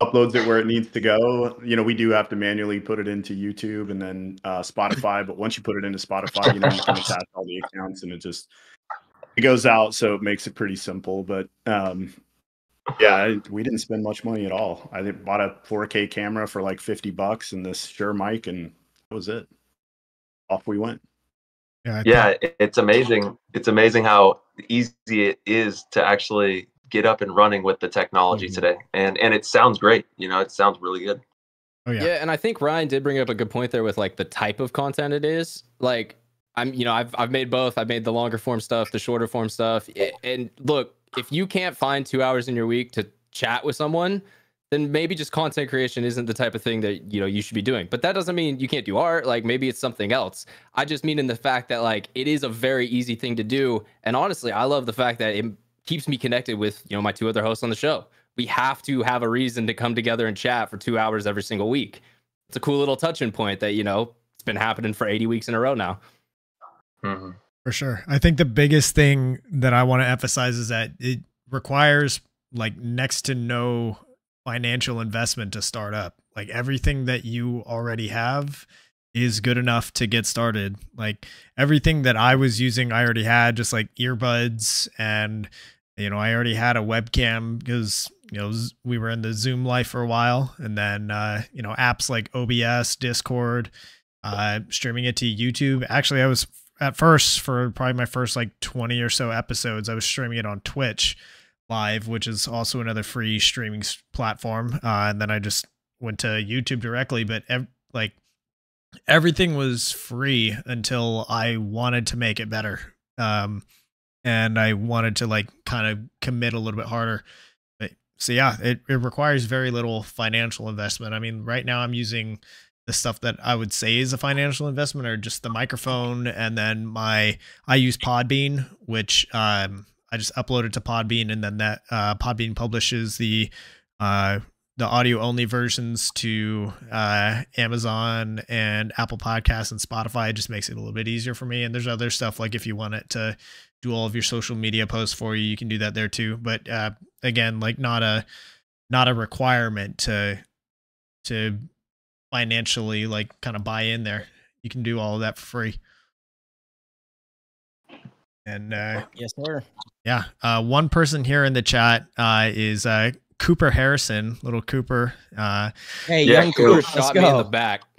uploads it where it needs to go. You know, we do have to manually put it into YouTube and then uh, Spotify, but once you put it into Spotify, you know, you can attach all the accounts, and it just it goes out, so it makes it pretty simple. But um, yeah, I- we didn't spend much money at all. I bought a 4K camera for like 50 bucks and this Shure mic, and that was it. Off we went. Yeah. I yeah it- it's amazing it's amazing how easy it is to actually get up and running with the technology Mhm. today and and it sounds great you know it sounds really good Oh Yeah. yeah. and I think Ryan did bring up a good point there with like the type of content it is. Like I'm, you know, I've I've made both. I've made the longer form stuff, the shorter form stuff. And look, if you can't find two hours in your week to chat with someone, then maybe just content creation isn't the type of thing that you know you should be doing. But that doesn't mean you can't do art. Like maybe it's something else. I just mean in the fact that like it is a very easy thing to do. And honestly, I love the fact that it keeps me connected with you know my two other hosts on the show. We have to have a reason to come together and chat for two hours every single week. It's a cool little touching point that you know it's been happening for 80 weeks in a row now. Mhm. For sure. I think the biggest thing that I want to emphasize is that it requires like next to no financial investment to start up. Like everything that you already have is good enough to get started. Like everything that I was using, I already had just like earbuds and you know, I already had a webcam because you know we were in the Zoom life for a while, and then uh, you know apps like OBS, Discord, uh, streaming it to YouTube. Actually, I was at first for probably my first like 20 or so episodes, I was streaming it on Twitch live, which is also another free streaming platform. Uh, and then I just went to YouTube directly, but ev- like everything was free until I wanted to make it better. Um, and I wanted to like kind of commit a little bit harder. But, so yeah, it, it requires very little financial investment. I mean, right now I'm using the stuff that I would say is a financial investment are just the microphone and then my I use Podbean, which um I just uploaded to Podbean and then that uh Podbean publishes the uh the audio only versions to uh Amazon and Apple Podcasts and Spotify. It just makes it a little bit easier for me. And there's other stuff like if you want it to do all of your social media posts for you, you can do that there too. But uh again, like not a not a requirement to to financially like kind of buy in there. You can do all of that for free. And uh Yes, sir. yeah, uh one person here in the chat uh is uh Cooper Harrison, little Cooper. Uh Hey, Yeah, young cool. Cooper, Shot me in the back.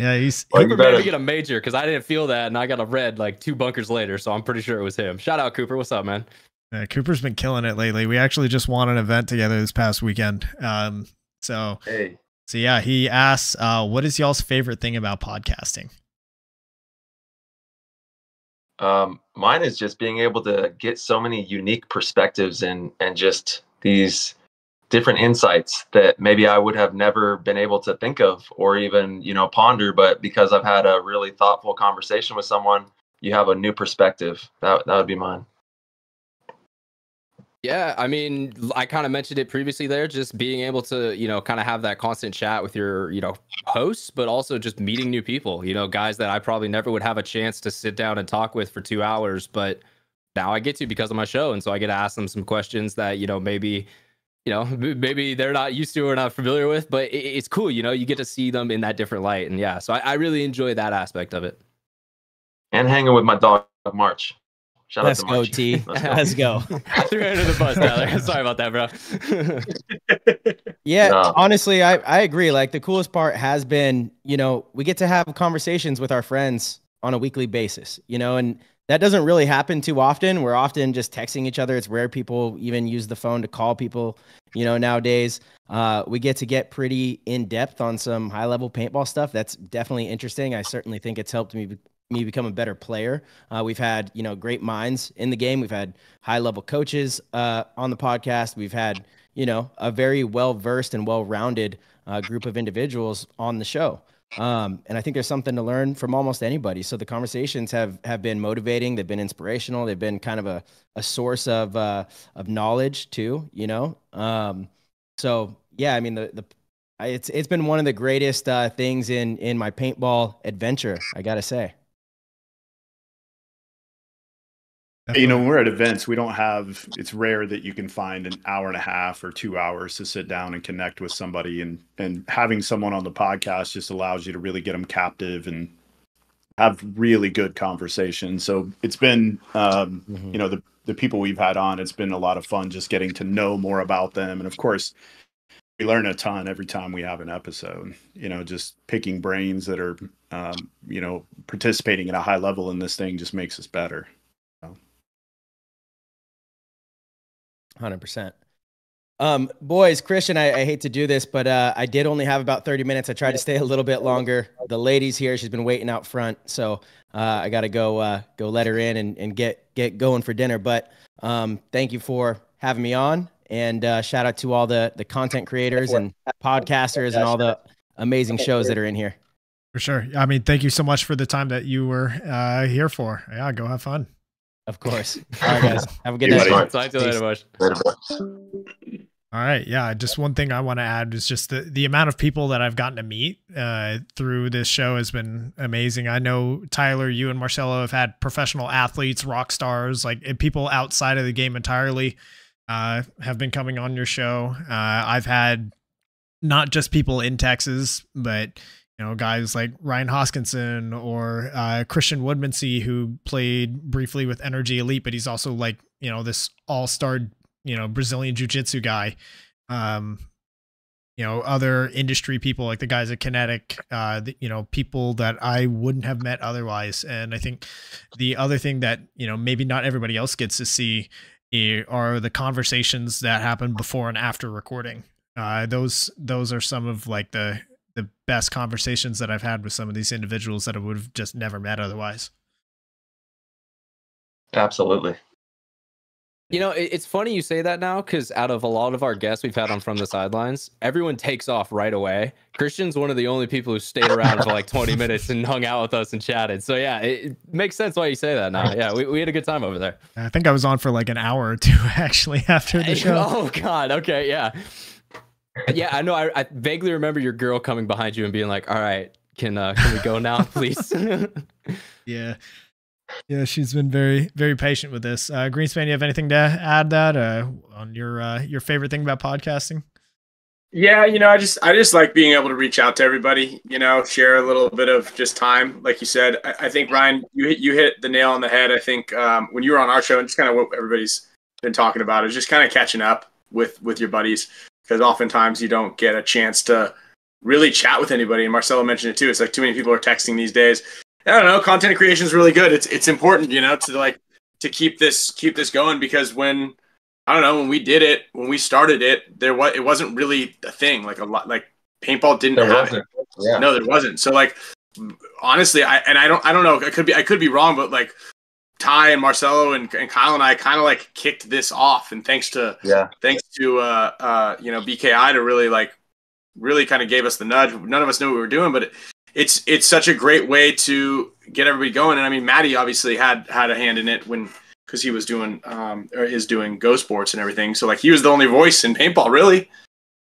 yeah, he's Well, you Cooper better better- get a major because I didn't feel that, and I got a red like two bunkers later. So I'm pretty sure it was him. Shout out Cooper. What's up, man? uh, Cooper's been killing it lately. We actually just won an event together this past weekend. Um so hey so yeah, he asks uh what is y'all's favorite thing about podcasting? Um, mine is just being able to get so many unique perspectives and and just these different insights that maybe I would have never been able to think of or even you know ponder. But because I've had a really thoughtful conversation with someone, you have a new perspective. That that would be mine. Yeah, I mean, I kind of mentioned it previously there, just being able to, you know, kind of have that constant chat with your, you know, hosts, but also just meeting new people, you know, guys that I probably never would have a chance to sit down and talk with for two hours, but now I get to because of my show. And so I get to ask them some questions that, you know, maybe, you know, maybe they're not used to or not familiar with, but it's cool, you know, you get to see them in that different light. And yeah, so I, I really enjoy that aspect of it. And hanging with my dog March. Shout Let's out to go, March. T. Let's go. Let's go. I threw it under the bus, Tyler. Sorry about that, bro. Yeah, No. honestly, I, I agree. Like the coolest part has been, you know, we get to have conversations with our friends on a weekly basis, you know, and that doesn't really happen too often. We're often just texting each other. It's rare people even use the phone to call people, you know, nowadays. Uh, we get to get pretty in depth on some high level paintball stuff. That's definitely interesting. I certainly think it's helped me be- me become a better player. Uh, we've had, you know, great minds in the game. We've had high level coaches uh, on the podcast. We've had, you know, a very well versed and well rounded uh, group of individuals on the show. Um, and I think there's something to learn from almost anybody. So the conversations have have been motivating. They've been inspirational. They've been kind of a, a source of uh, of knowledge too. You know. Um, so yeah, I mean the the it's it's been one of the greatest uh, things in in my paintball adventure. I gotta say. You know, when we're at events, we don't have. It's rare that you can find an hour and a half or two hours to sit down and connect with somebody, and and having someone on the podcast just allows you to really get them captive and have really good conversation. So it's been, um, Mhm. you know, the the people we've had on, it's been a lot of fun just getting to know more about them. And of course, we learn a ton every time we have an episode. You know, just picking brains that are, um, you know, participating at a high level in this thing just makes us better. Hundred percent. Um, boys, Christian, I, I, hate to do this, but uh, I did only have about 30 minutes. I tried to stay a little bit longer. The lady's here; she's been waiting out front, so uh, I got to go uh, go let her in and, and get get going for dinner. But um, thank you for having me on, and uh, shout out to all the the content creators and podcasters and all the amazing shows that are in here. For sure. I mean, thank you so much for the time that you were uh, here for. Yeah, go have fun. Of course. All right, guys. Have a good night. Talk to you later, Bush. All right. Yeah. Just one thing I want to add is just the, the amount of people that I've gotten to meet uh, through this show has been amazing. I know Tyler, you and Marcello have had professional athletes, rock stars, like people outside of the game entirely uh, have been coming on your show. Uh, I've had not just people in Texas, but you know, guys like Ryan Hoskinson or uh, Christian Woodmansee, who played briefly with Energy Elite, but he's also like, you know, this all star, you know, Brazilian Jiu Jitsu guy. Um, you know, other industry people like the guys at Kinetic, uh, the, you know, people that I wouldn't have met otherwise. And I think the other thing that, you know, maybe not everybody else gets to see eh, are the conversations that happen before and after recording. Uh, those those are some of like the the best conversations that I've had with some of these individuals that I would have just never met otherwise. Absolutely. You know, it's funny you say that now because out of a lot of our guests we've had on From the Sidelines, everyone takes off right away. Christian's one of the only people who stayed around for like 20 minutes and hung out with us and chatted. So, yeah, it, makes sense why you say that now. Yeah, we, we had a good time over there. I think I was on for like an hour or two actually after the show. Oh, God. Okay. Yeah yeah, I know. I, I, vaguely remember your girl coming behind you and being like, "All right, can uh, can we go now, please?" yeah, yeah. She's been very very patient with this. Uh, Greenspan, you have anything to add that uh, on your uh, your favorite thing about podcasting? Yeah, you know, I just I just like being able to reach out to everybody. You know, share a little bit of just time, like you said. I, I think Ryan, you hit you hit the nail on the head. I think um, when you were on our show, and just kind of what everybody's been talking about is just kind of catching up with with your buddies because oftentimes you don't get a chance to really chat with anybody. And Marcello mentioned it too. It's like too many people are texting these days. I don't know. Content creation is really good. It's it's important, you know, to like to keep this keep this going because when I don't know when we did it when we started it there was it wasn't really a thing like a lot like paintball didn't there have wasn't. it. Yeah. No, there wasn't. So like honestly, I and I don't I don't know. I could be I could be wrong, but like Ty and Marcello and, and Kyle and I kind of like kicked this off, and thanks to yeah, thanks to uh uh you know BKI to really like really kind of gave us the nudge. None of us knew what we were doing, but it, it's it's such a great way to get everybody going. And I mean, Maddie obviously had had a hand in it when because he was doing um or is doing Go Sports and everything. So like he was the only voice in paintball really.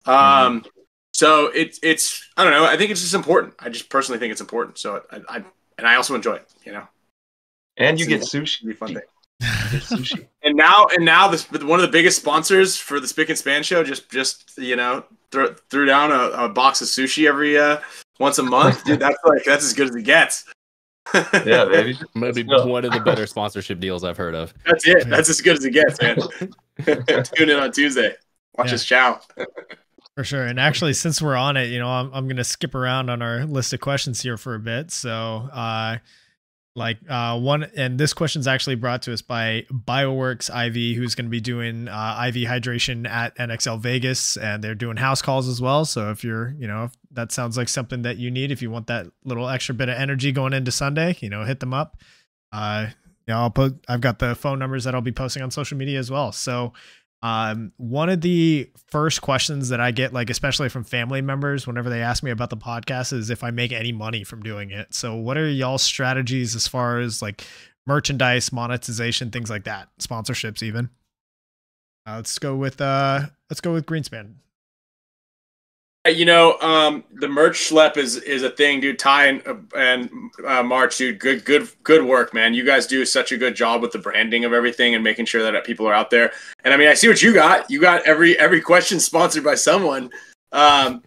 Um, mm-hmm. so it's it's I don't know. I think it's just important. I just personally think it's important. So I, I and I also enjoy it. You know. And you get sushi. Fun thing. sushi. and now, and now, this one of the biggest sponsors for the Spick and Span show just, just you know, threw, threw down a, a box of sushi every uh, once a month. Dude, that's like that's as good as it gets. yeah, baby. Maybe one of the better sponsorship deals I've heard of. That's it. That's as good as it gets, man. Tune in on Tuesday. Watch yeah. us chow. For sure. And actually, since we're on it, you know, I'm, I'm going to skip around on our list of questions here for a bit. So, uh, like uh, one and this question is actually brought to us by bioworks iv who's going to be doing uh, iv hydration at nxl vegas and they're doing house calls as well. So if you're you know if that sounds like something that you need if you want that little extra bit of energy going into sunday you know hit them up. Uh you know i'll put i've got the phone numbers that i'll be posting on social media as well. So um, one of the first questions that I get, like especially from family members, whenever they ask me about the podcast, is if I make any money from doing it. So, what are y'all's strategies as far as like merchandise, monetization, things like that, sponsorships, even? Uh, let's go with uh, let's go with Greenspan. You know, um, the merch schlep is is a thing, dude. Ty and, and uh, March, dude, good good good work, man. You guys do such a good job with the branding of everything and making sure that people are out there. And I mean, I see what you got. You got every every question sponsored by someone. Um,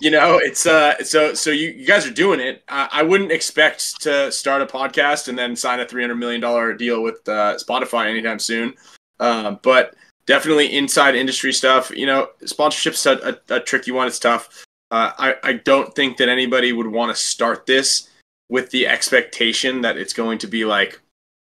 you know, it's uh, so so you, you guys are doing it. I, I wouldn't expect to start a podcast and then sign a three hundred million dollar deal with uh, Spotify anytime soon. Um, but definitely inside industry stuff. You know, sponsorship's a, a, a tricky one. It's tough. Uh, I, I don't think that anybody would want to start this with the expectation that it's going to be like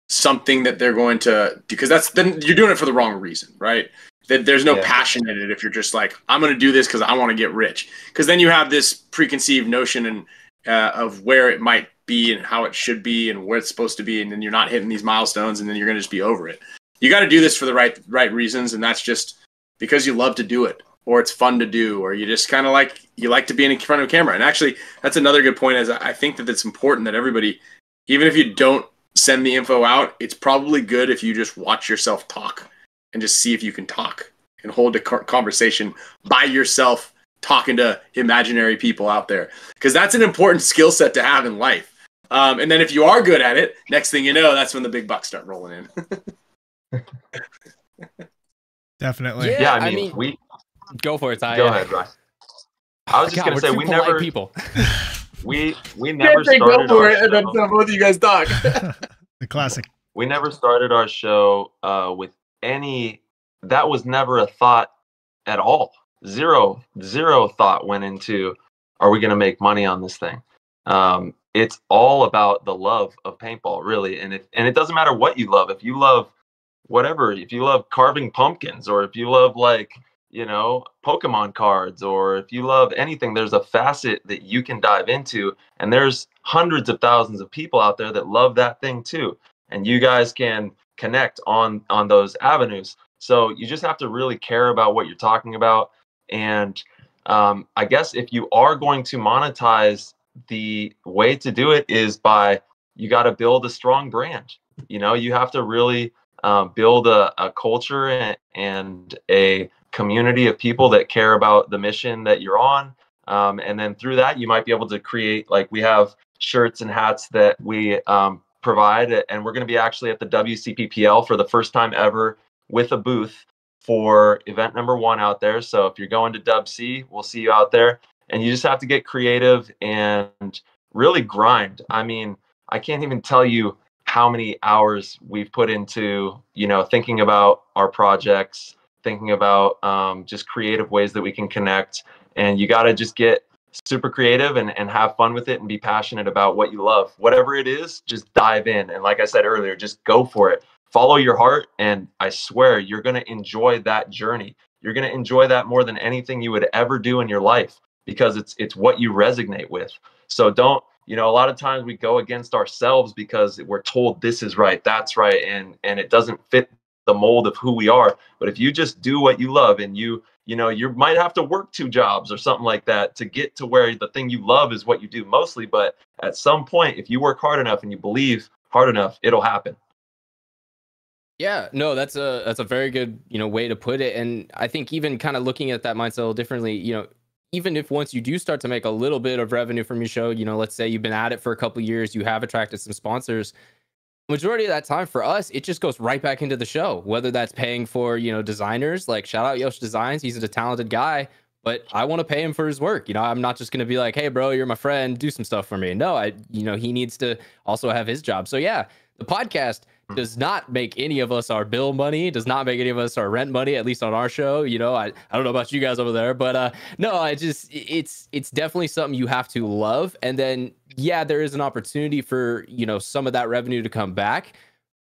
something that they're going to because that's then you're doing it for the wrong reason, right? That there's no Yeah. passion in it if you're just like I'm going to do this because I want to get rich. Because then you have this preconceived notion and uh, of where it might be and how it should be and where it's supposed to be, and then you're not hitting these milestones, and then you're going to just be over it. You got to do this for the right right reasons, and that's just because you love to do it or it's fun to do or you just kind of like you like to be in front of a camera. And actually that's another good point is i think that it's important that everybody even if you don't send the info out it's probably good if you just watch yourself talk and just see if you can talk and hold a conversation by yourself talking to imaginary people out there. Because that's an important skill set to have in life. Um, and then if you are good at it next thing you know that's when the big bucks start rolling in Definitely. Yeah, Yeah, I I mean, mean- we Go for it, Ty. go ahead, Ryan. I was just God, gonna say we never people. we we never started our show- both of you guys talk the classic. we never started our show uh, with any that was never a thought at all zero zero thought went into are we going to make money on this thing um, it's all about the love of paintball really and it and it doesn't matter what you love if you love whatever if you love carving pumpkins or if you love like you know pokemon cards or if you love anything there's a facet that you can dive into and there's hundreds of thousands of people out there that love that thing too. And you guys can connect on on those avenues. So you just have to really care about what you're talking about. And um, i guess if you are going to monetize the way to do it is by you got to build a strong brand. You know you have to really uh, build a, a culture and, and a community of people that care about the mission that you're on. Um, and then through that you might be able to create like we have shirts and hats that we um, provide and we're going to be actually at the wcppl for the first time ever with a booth for event number one out there. So if you're going to dub c we'll see you out there. And you just have to get creative and really grind. I mean i can't even tell you how many hours we've put into you know thinking about our projects thinking about um, just creative ways that we can connect. And you got to just get super creative and, and have fun with it and be passionate about what you love. Whatever it is just dive in. And like i said earlier just go for it. Follow your heart and i swear you're going to enjoy that journey. You're going to enjoy that more than anything you would ever do in your life because it's it's what you resonate with. So don't you know a lot of times we go against ourselves because we're told this is right that's right and and it doesn't fit the mold of who we are. But if you just do what you love and you you know you might have to work two jobs or something like that to get to where the thing you love is what you do mostly but at some point if you work hard enough and you believe hard enough it'll happen. Yeah, no, that's a that's a very good you know way to put it, and I think even kind of looking at that mindset a little differently, you know, even if once you do start to make a little bit of revenue from your show, you know, let's say you've been at it for a couple years, you have attracted some sponsors. Majority of that time for us, it just goes right back into the show. Whether that's paying for you know designers, like shout out Yosh Designs, he's a talented guy, but I want to pay him for his work. You know, I'm not just gonna be like, hey, bro, you're my friend, do some stuff for me. No, I, you know, he needs to also have his job. So yeah, the podcast does not make any of us our bill money does not make any of us our rent money at least on our show you know? I, I don't know about you guys over there but uh no i just it's it's definitely something you have to love. And then yeah there is an opportunity for you know some of that revenue to come back.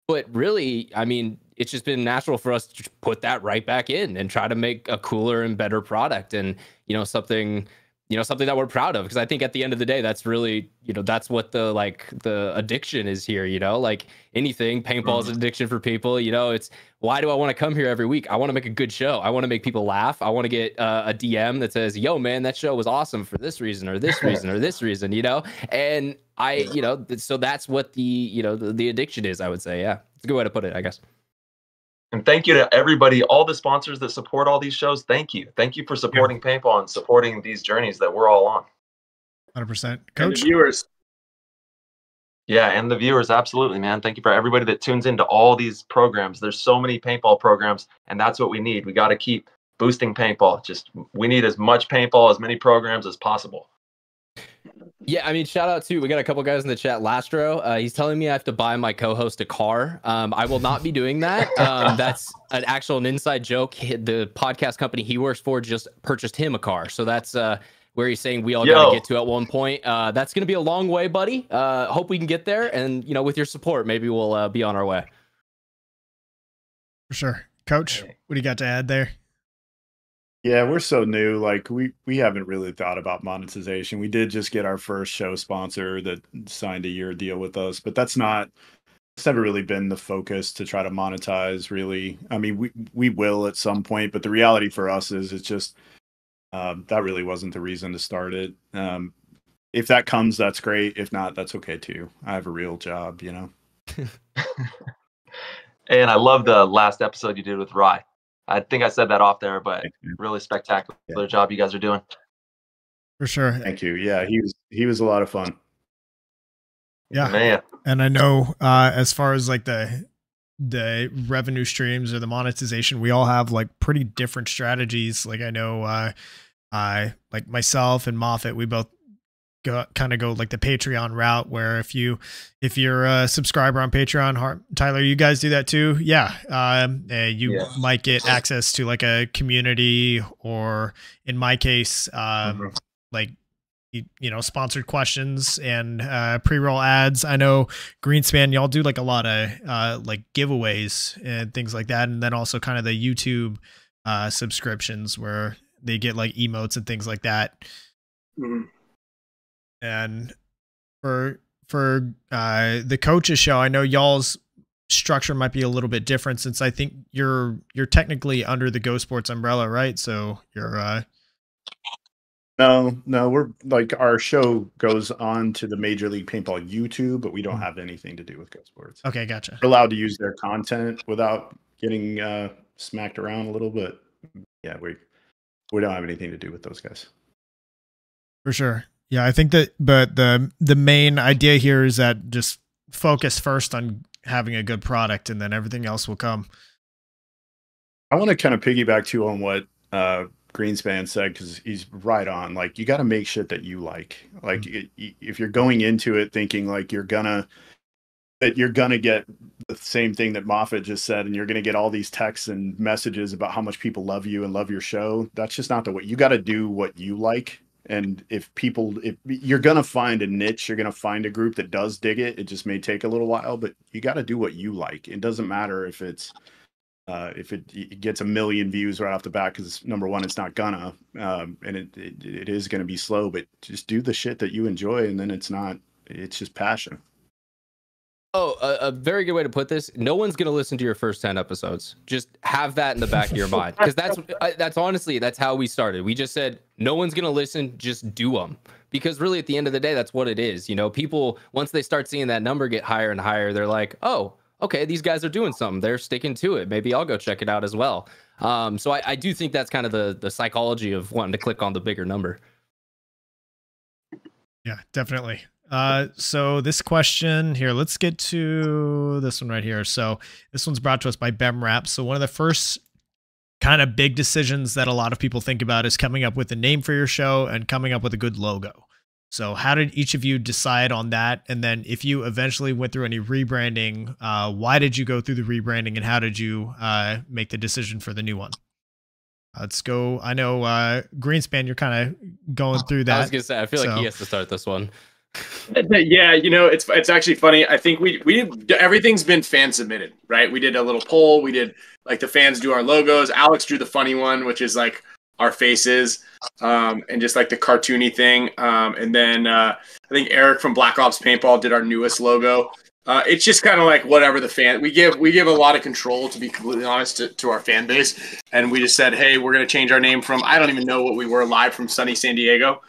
But really i mean it's just been natural for us to put that right back in and try to make a cooler and better product and you know something you know something that we're proud of because i think at the end of the day that's really you know that's what the like the addiction is here you know? Like anything paintball is an addiction for people you know? It's why do i want to come here every week? I want to make a good show. I want to make people laugh. I want to get uh, a dm that says yo man that show was awesome for this reason or this reason or this reason you know? And i you know so that's what the you know the, the addiction is i would say yeah. It's a good way to put it i guess And thank you to everybody, all the sponsors that support all these shows. Thank you. Thank you for supporting paintball and supporting these journeys that we're all on. 100%. And the Coach? viewers Yeah, and the viewers, absolutely, man. Thank you for everybody that tunes into all these programs. There's so many paintball programs, and that's what we need. We got to keep boosting paintball. Just we need as much paintball, as many programs as possible. Yeah, I mean, shout out to we got a couple guys in the chat. Lastro, uh, he's telling me I have to buy my co-host a car. Um, I will not be doing that. Um, that's an actual an inside joke. The podcast company he works for just purchased him a car, so that's uh, where he's saying we all got to get to at one point. Uh, that's going to be a long way, buddy. Uh, hope we can get there, and you know, with your support, maybe we'll uh, be on our way. For sure, Coach. What do you got to add there? Yeah, we're so new. Like we we haven't really thought about monetization. We did just get our first show sponsor that signed a year deal with us, but that's not it's never really been the focus to try to monetize really. I mean, we we will at some point, but the reality for us is it's just um, that really wasn't the reason to start it. Um, if that comes, that's great. If not, that's okay too. I have a real job, you know. and I love the last episode you did with Rye. I think I said that off there, but really spectacular yeah. job you guys are doing. For sure. Thank you. Yeah, he was he was a lot of fun. Yeah. Man. And I know uh as far as like the the revenue streams or the monetization, we all have like pretty different strategies. Like I know uh I like myself and Moffitt, we both go kind of go like the Patreon route where if you if you're a subscriber on Patreon, Tyler, you guys do that too. Yeah, um, uh, you yeah. might get access to like a community or in my case, um, mm-hmm. like you, you, know sponsored questions and uh, pre-roll ads. I know Greenspan, y'all do like a lot of uh, like giveaways and things like that, and then also kind of the YouTube uh, subscriptions where they get like emotes and things like that. Mm-hmm and for for uh, the coaches show, I know y'all's structure might be a little bit different since I think you're you're technically under the Go Sports umbrella, right? So you're uh no, no, we're like our show goes on to the Major League Paintball YouTube, but we don't mm. have anything to do with Go Sports. Okay, gotcha. We're allowed to use their content without getting uh smacked around a little, bit. yeah, we we don't have anything to do with those guys. For sure. Yeah, I think that, but the the main idea here is that just focus first on having a good product, and then everything else will come. I want to kind of piggyback too on what uh, Greenspan said because he's right on. Like, you got to make shit that you like. Like, mm-hmm. it, if you're going into it thinking like you're gonna that you're gonna get the same thing that Moffitt just said, and you're gonna get all these texts and messages about how much people love you and love your show. That's just not the way. You got to do what you like and if people if you're gonna find a niche you're gonna find a group that does dig it it just may take a little while but you got to do what you like. It doesn't matter if it's uh, if it, it, gets a million views right off the bat because number one it's not gonna um, and it, it, it is gonna be slow but just do the shit that you enjoy and then it's not it's just passion Oh, a, a, very good way to put this. No one's gonna listen to your first ten episodes. Just have that in the back of your mind, because that's that's honestly that's how we started. We just said no one's gonna listen. Just do them, because really at the end of the day, that's what it is. You know, people once they start seeing that number get higher and higher, they're like, oh, okay, these guys are doing something. They're sticking to it. Maybe I'll go check it out as well. Um, so I, I do think that's kind of the the psychology of wanting to click on the bigger number. Yeah, definitely. Uh, so this question here, let's get to this one right here. So this one's brought to us by BEM So one of the first kind of big decisions that a lot of people think about is coming up with a name for your show and coming up with a good logo. So how did each of you decide on that? And then if you eventually went through any rebranding, uh, why did you go through the rebranding and how did you uh, make the decision for the new one? Let's go. I know uh, Greenspan, you're kind of going through that. I was gonna say, I feel so. like he has to start this one. yeah, you know, it's it's actually funny. I think we we everything's been fan submitted, right? We did a little poll. We did like the fans do our logos. Alex drew the funny one, which is like our faces, um, and just like the cartoony thing. Um, and then uh, I think Eric from Black Ops Paintball did our newest logo. Uh, it's just kind of like whatever the fan we give we give a lot of control to be completely honest to, to our fan base and we just said hey we're going to change our name from i don't even know what we were live from sunny san diego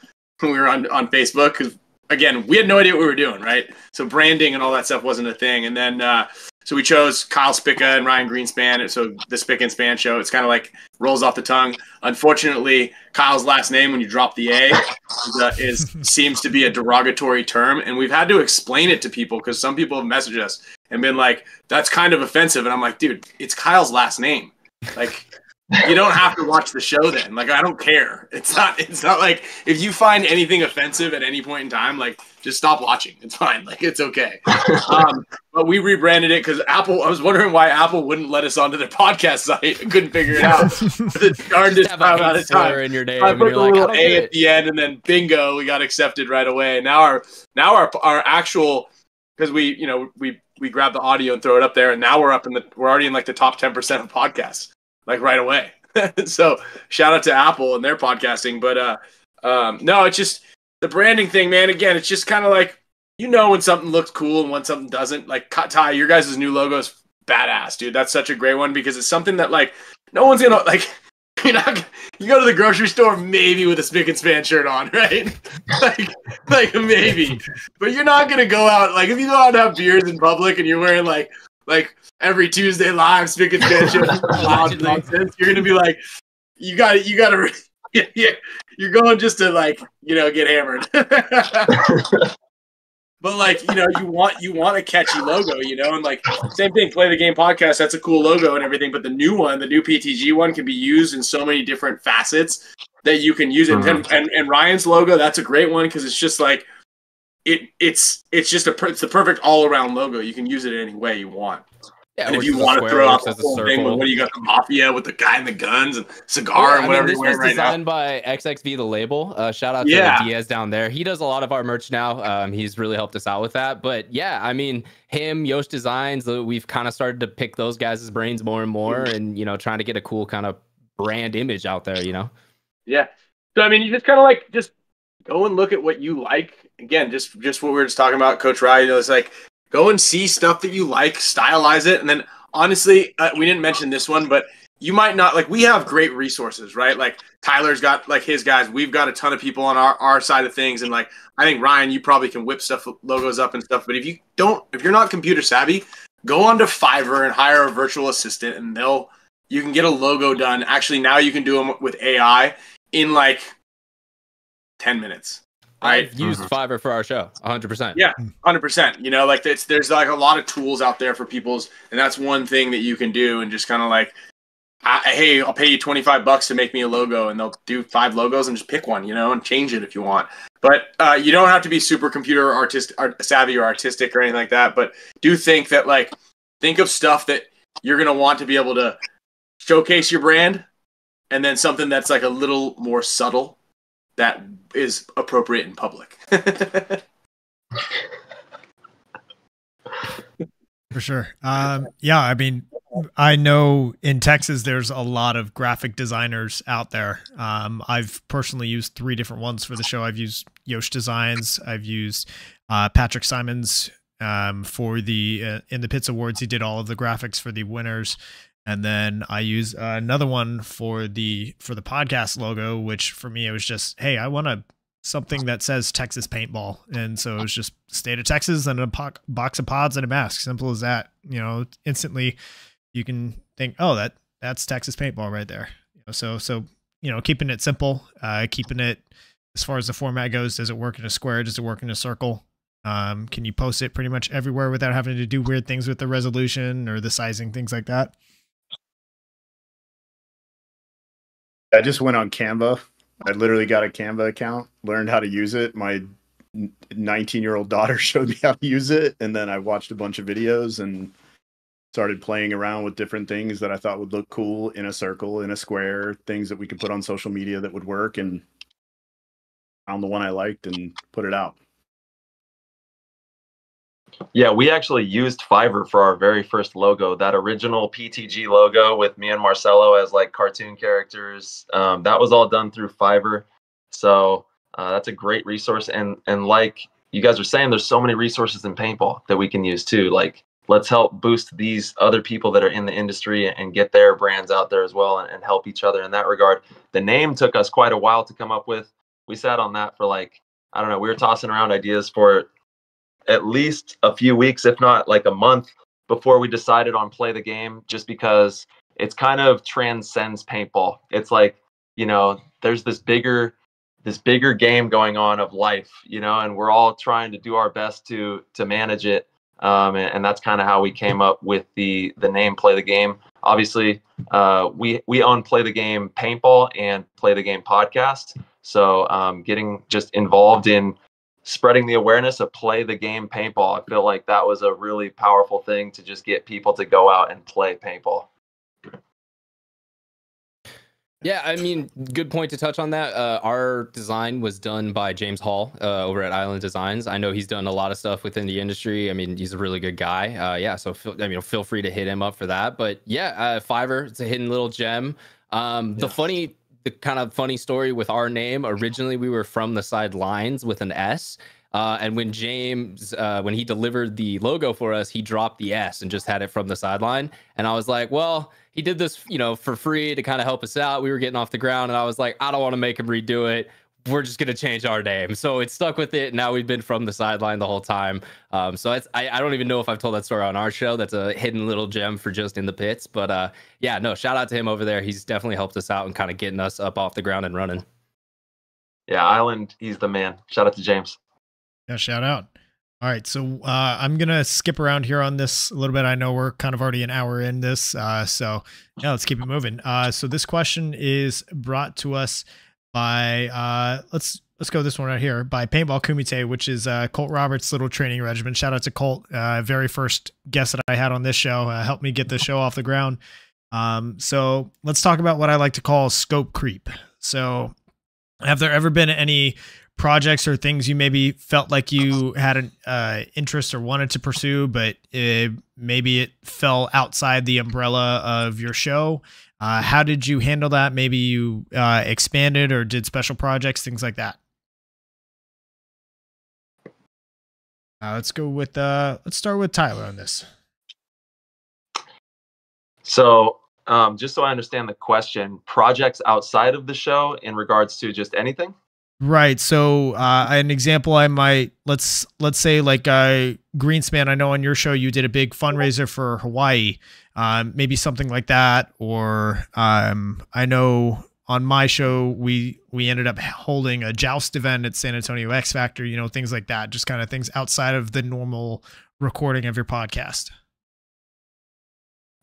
when we were on, on facebook because again, we had no idea what we were doing, right? So branding and all that stuff wasn't a thing. And then uh, so we chose Kyle Spica and Ryan Greenspan. So the Spick and Span show. It's kind of like rolls off the tongue. Unfortunately, Kyle's last name when you drop the A is, uh, is seems to be a derogatory term, and we've had to explain it to people because some people have messaged us and been like, "That's kind of offensive," and I'm like, "Dude, it's Kyle's last name. Like, you don't have to watch the show then. Like I don't care. It's not it's not like if you find anything offensive at any point in time, like just stop watching. It's fine. Like it's okay. um, but we rebranded it because Apple. I was wondering why Apple wouldn't let us onto their podcast site. I couldn't figure it out. the darndest Have a amount of time. in your name. I and put you're the like, little A at the end, and then bingo, we got accepted right away. Now our now our our actual because we you know we we grab the audio and throw it up there, and now we're up in the we're already in like the top ten percent of podcasts like right away. so shout out to Apple and their podcasting, but uh, um, no, it's just the branding thing, man. Again, it's just kind of like you know when something looks cool and when something doesn't. Like Ty, your guys' new logo is badass, dude. That's such a great one because it's something that like no one's gonna like. You're not. You go to the grocery store maybe with a spick and span shirt on, right? like, like maybe, but you're not gonna go out like if you go out and have beers in public and you're wearing like like every Tuesday live spick and span shirt, loud Allegedly. nonsense. You're gonna be like, you got you got to yeah, yeah, you're going just to like you know get hammered. but like you know you want you want a catchy logo, you know, and like same thing. Play the game podcast. That's a cool logo and everything. But the new one, the new PTG one, can be used in so many different facets that you can use it. Mm-hmm. And, and and Ryan's logo, that's a great one because it's just like it it's it's just a it's the perfect all around logo. You can use it any way you want. Yeah, and if you want to throw out the whole thing, with what do you got? The mafia with the guy and the guns and cigar Yeah, and I whatever mean, you're this was right now. designed by XXV the label. Uh, shout out Yeah. to Diaz down there. He does a lot of our merch now. Um, he's really helped us out with that. But yeah, I mean, him, Yosh Designs, uh, we've kind of started to pick those guys' brains more and more, and you know, trying to get a cool kind of brand image out there. You know, Yeah. So I mean, you just kind of like just go and look at what you like. Again, just just what we were just talking about, Coach Ryan. You know, it's like go and see stuff that you like, stylize it, and then honestly, uh, we didn't mention this one, but you might not like. We have great resources, right? Like Tyler's got like his guys. We've got a ton of people on our our side of things, and like I think Ryan, you probably can whip stuff logos up and stuff. But if you don't, if you're not computer savvy, go onto Fiverr and hire a virtual assistant, and they'll you can get a logo done. Actually, now you can do them with AI in like 10 minutes. Right? I've used Fiverr for our show, 100. percent Yeah, 100%. You know, like it's, there's like a lot of tools out there for people's, and that's one thing that you can do and just kind of like, I, hey, I'll pay you 25 bucks to make me a logo, and they'll do five logos and just pick one, you know, and change it if you want. But uh, you don't have to be super computer artist art, savvy or artistic or anything like that. But do think that like think of stuff that you're gonna want to be able to showcase your brand, and then something that's like a little more subtle that is appropriate in public. For sure. Um, yeah, I mean, I know in Texas there's a lot of graphic designers out there. Um, I've personally used three different ones for the show. I've used Yosh Designs. I've used uh, Patrick Simons um, for the uh, in the Pits Awards. He did all of the graphics for the winners, and then I use uh, another one for the for the podcast logo. Which for me it was just, hey, I want to something that says Texas paintball. And so it was just state of Texas and a box of pods and a mask. Simple as that. You know, instantly you can think, oh, that that's Texas paintball right there. You know, so so you know, keeping it simple, uh, keeping it as far as the format goes. Does it work in a square? Does it work in a circle? Um, can you post it pretty much everywhere without having to do weird things with the resolution or the sizing, things like that? I just went on Canva. I literally got a Canva account, learned how to use it. My 19 year old daughter showed me how to use it, and then I watched a bunch of videos and started playing around with different things that I thought would look cool in a circle, in a square, things that we could put on social media that would work, and found the one I liked and put it out. Yeah, we actually used Fiverr for our very first logo. That original PTG logo with me and Marcello as like cartoon characters. Um, that was all done through Fiverr. So uh, that's a great resource. And and like you guys are saying, there's so many resources in paintball that we can use too. Like let's help boost these other people that are in the industry and get their brands out there as well and, and help each other in that regard. The name took us quite a while to come up with. We sat on that for like I don't know. We were tossing around ideas for at least a few weeks, if not like a month, before we decided on play the game, just because it's kind of transcends paintball. It's like, you know, there's this bigger this bigger game going on of life, you know, and we're all trying to do our best to to manage it. Um, and, and that's kind of how we came up with the the name play the game. obviously uh, we we own Play the Game Paintball and Play the Game Podcast. So um, getting just involved in spreading the awareness of play the game paintball. I feel like that was a really powerful thing to just get people to go out and play paintball. Yeah, I mean, good point to touch on that. Uh, our design was done by James Hall uh, over at Island Designs. I know he's done a lot of stuff within the industry. I mean, he's a really good guy. Uh, yeah, so feel, I mean, feel free to hit him up for that. But yeah, uh, Fiverr, it's a hidden little gem. Um, yeah. The funny, the kind of funny story with our name. Originally, we were from the sidelines with an S. Uh, and when James, uh, when he delivered the logo for us, he dropped the S and just had it from the sideline. And I was like, well, he did this, you know, for free to kind of help us out. We were getting off the ground, and I was like, I don't want to make him redo it. We're just gonna change our name. So it stuck with it. Now we've been from the sideline the whole time. Um, so it's I, I don't even know if I've told that story on our show. That's a hidden little gem for just in the pits. But uh, yeah, no, shout out to him over there. He's definitely helped us out and kind of getting us up off the ground and running. Yeah, Island, he's the man. Shout out to James. Yeah, shout out. All right, so uh, I'm gonna skip around here on this a little bit. I know we're kind of already an hour in this, uh, so yeah, let's keep it moving. Uh, so this question is brought to us by uh, let's let's go this one right here by Paintball Kumite, which is uh, Colt Roberts' little training regimen. Shout out to Colt, uh, very first guest that I had on this show, uh, helped me get the show off the ground. Um, so let's talk about what I like to call scope creep. So, have there ever been any projects or things you maybe felt like you had an uh, interest or wanted to pursue, but it, maybe it fell outside the umbrella of your show? Uh, how did you handle that? Maybe you uh, expanded or did special projects, things like that. Uh, let's go with uh, let's start with Tyler on this. So, um, just so I understand the question, projects outside of the show in regards to just anything. Right. So uh, an example I might let's let's say like uh, Greenspan. I know on your show you did a big fundraiser for Hawaii. Um, maybe something like that, or um, I know on my show we we ended up holding a joust event at San Antonio X Factor. You know things like that, just kind of things outside of the normal recording of your podcast.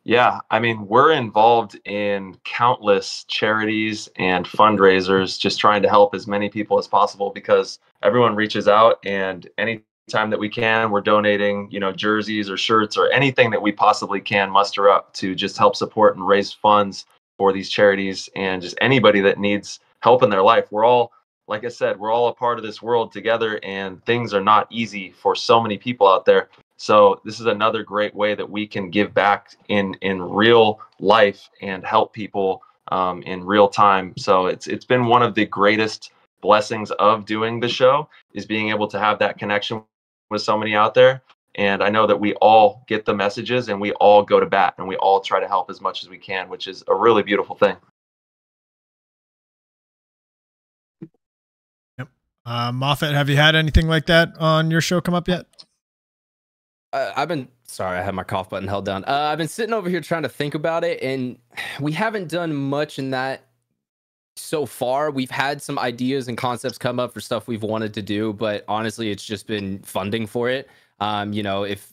Yeah, I mean, we're involved in countless charities and fundraisers, just trying to help as many people as possible because everyone reaches out, and anytime that we can, we're donating, you know, jerseys or shirts or anything that we possibly can muster up to just help support and raise funds for these charities and just anybody that needs help in their life. We're all, like I said, we're all a part of this world together, and things are not easy for so many people out there. So this is another great way that we can give back in in real life and help people um, in real time. So it's it's been one of the greatest blessings of doing the show is being able to have that connection with so many out there. And I know that we all get the messages and we all go to bat and we all try to help as much as we can, which is a really beautiful thing. Yep. Uh, Moffitt, have you had anything like that on your show come up yet? Uh, I've been sorry, I had my cough button held down. Uh, I've been sitting over here trying to think about it, and we haven't done much in that so far. We've had some ideas and concepts come up for stuff we've wanted to do, but honestly, it's just been funding for it. Um, you know, if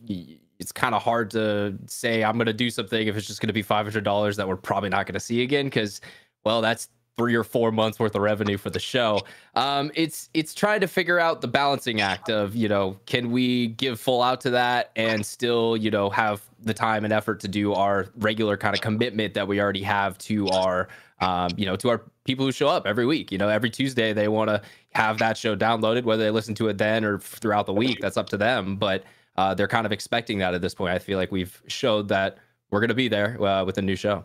it's kind of hard to say I'm going to do something if it's just going to be five hundred dollars that we're probably not going to see again because, well, that's three or four months worth of revenue for the show. Um, it's it's trying to figure out the balancing act of you know can we give full out to that and still you know have the time and effort to do our regular kind of commitment that we already have to our um, you know to our people who show up every week. You know every Tuesday they want to have that show downloaded whether they listen to it then or throughout the week. That's up to them, but uh, they're kind of expecting that at this point. I feel like we've showed that we're going to be there uh, with a new show.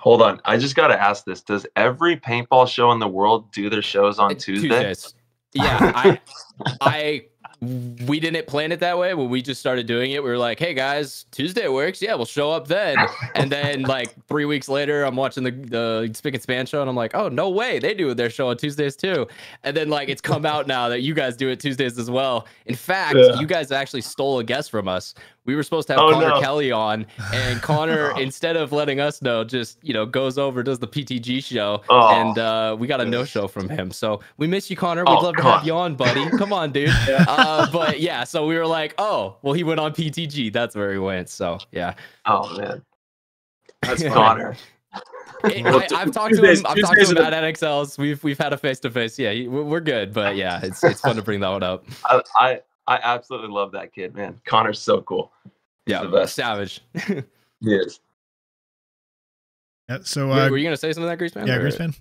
Hold on. I just got to ask this. Does every paintball show in the world do their shows on uh, Tuesday? Tuesdays. Yeah, I I we didn't plan it that way when we just started doing it. We were like, "Hey guys, Tuesday works. Yeah, we'll show up then." And then like three weeks later, I'm watching the the Spick and Span show, and I'm like, "Oh no way, they do their show on Tuesdays too." And then like it's come out now that you guys do it Tuesdays as well. In fact, yeah. you guys actually stole a guest from us. We were supposed to have Oh, Connor no. Kelly on, and Connor, instead of letting us know, just you know goes over does the PTG show, Oh. and uh, we got a no show from him. So we miss you, Connor. We'd Oh, love to have on. you on, buddy. Come on, dude. uh, but yeah, so we were like, oh, well, he went on PTG. That's where he went. So yeah, Oh man, That's. Connor. It- I, I've talked to him. I've talked to him at NXLs. We've we've had a face to face. Yeah, we're we're good. But yeah, it's it's fun to bring that one up. I, I I absolutely love that kid, man. Connor's so cool. He's Yeah, the best. savage. He is. Yeah, so were, uh, were you gonna say something to that, Grease man? yeah, or- Grease fan.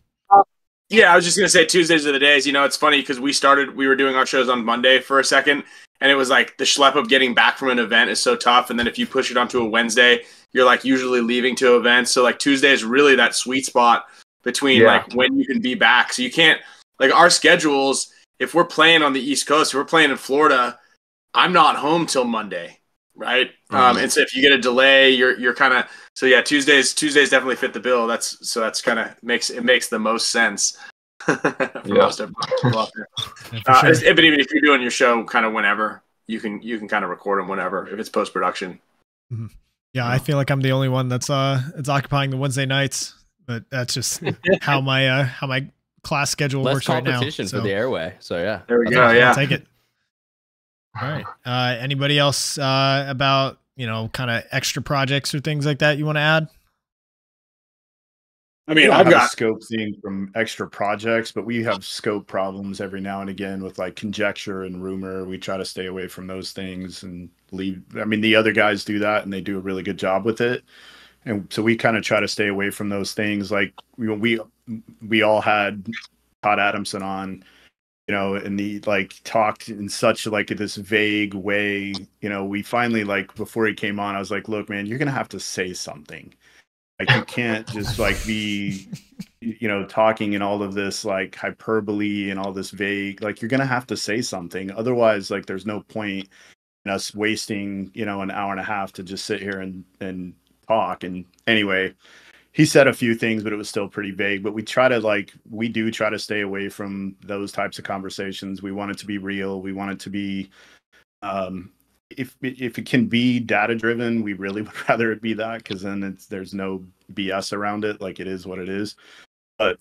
Yeah, I was just gonna say Tuesdays are the days. You know, it's funny because we started, we were doing our shows on Monday for a second, and it was like the schlep of getting back from an event is so tough. And then if you push it onto a Wednesday, you're like usually leaving to events. So like Tuesday is really that sweet spot between Yeah. like when you can be back. So you can't like our schedules. If we're playing on the East Coast, if we're playing in Florida, I'm not home till Monday, right? Um, and so if you get a delay, you're you're kind of so yeah. Tuesdays Tuesdays definitely fit the bill. That's so that's kind of makes it makes the most sense. for Yeah. most of people out there. Yeah, for Uh, sure. it's- but even if you're doing your show kind of whenever, you can you can kind of record them whenever if it's post production. Yeah, I feel like I'm the only one that's uh that's occupying the Wednesday nights, but that's just how my uh how my class schedule Less works right now. competition so for the airway. So yeah. There we That's go. awesome. Yeah. I'll take it. All right. Uh anybody else uh about, you know, kind of extra projects or things like that you want to add? I mean, I've have a got scope thing from extra projects, but we have scope problems every now and again with like conjecture and rumor. We try to stay away from those things and leave. I mean, the other guys do that and they do a really good job with it. And so we kind of try to stay away from those things. Like we we we all had Todd Adamson on, you know, and he like talked in such like this vague way. You know, we finally like before he came on, I was like, look, man, you're gonna have to say something. Like you can't just like be you know talking in all of this like hyperbole and all this vague like you're gonna have to say something otherwise like there's no point in us wasting you know an hour and a half to just sit here and and talk and anyway he said a few things but it was still pretty vague but we try to like we do try to stay away from those types of conversations. We want it to be real. We want it to be um if if it can be data driven we really would rather it be that because then it's there's no bs around it like it is what it is. But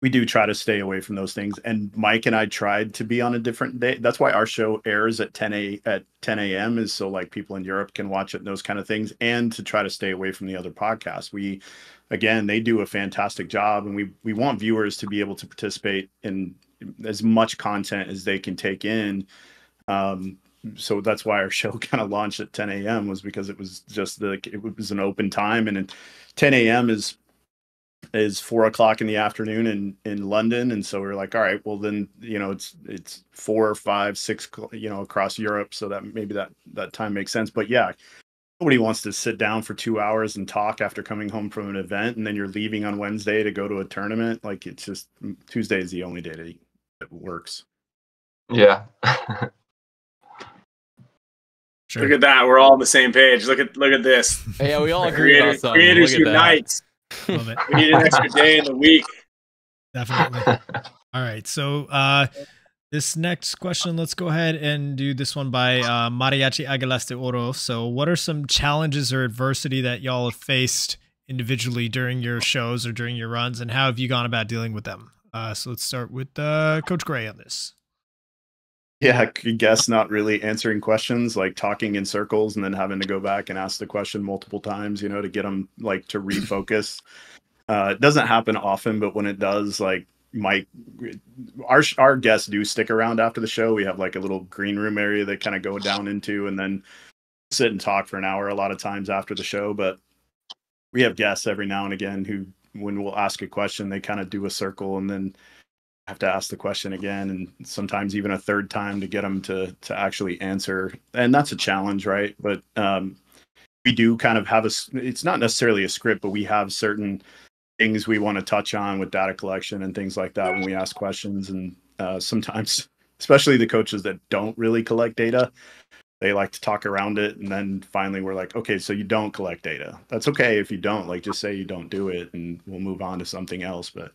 we do try to stay away from those things and mike and i tried to be on a different day. That's why our show airs at 10 a at 10 a.m is so like people in europe can watch it and those kind of things and to try to stay away from the other podcasts. We again they do a fantastic job and we we want viewers to be able to participate in as much content as they can take in. Um so that's why our show kind of launched at 10 a.m was because it was just like it was an open time and 10 a.m is is four o'clock in the afternoon in in london and so we are like all right well then you know it's it's four five six cl- you know across europe so that maybe that that time makes sense but yeah nobody wants to sit down for two hours and talk after coming home from an event and then you're leaving on wednesday to go to a tournament like it's just mm, tuesday is the only day that that works Yeah. Sure. look at that. We're all on the same page. Look at look at this. Yeah, we all agree Creators, creators Look that. unite. Love it. We need an extra day in the week. Definitely. All right. So uh this next question, let's go ahead and do this one by uh, Mariachi Aguilas de Oro. So, what are some challenges or adversity that y'all have faced individually during your shows or during your runs, and how have you gone about dealing with them? Uh, so, let's start with uh, Coach Gray on this. Yeah, I guess not really answering questions, like talking in circles and then having to go back and ask the question multiple times, you know, to get them like to refocus. uh, it doesn't happen often, but when it does, like Mike, our our guests do stick around after the show. We have like a little green room area they kind of go down into and then sit and talk for an hour a lot of times after the show. But we have guests every now and again who, when we'll ask a question, they kind of do a circle and then have to ask the question again and sometimes even a third time to get them to to actually answer. And that's a challenge right? But um we do kind of have a it's not necessarily a script but we have certain things we want to touch on with data collection and things like that when we ask questions. And uh sometimes especially the coaches that don't really collect data they like to talk around it and then finally we're like okay so you don't collect data. That's okay if you don't like just say you don't do it and we'll move on to something else but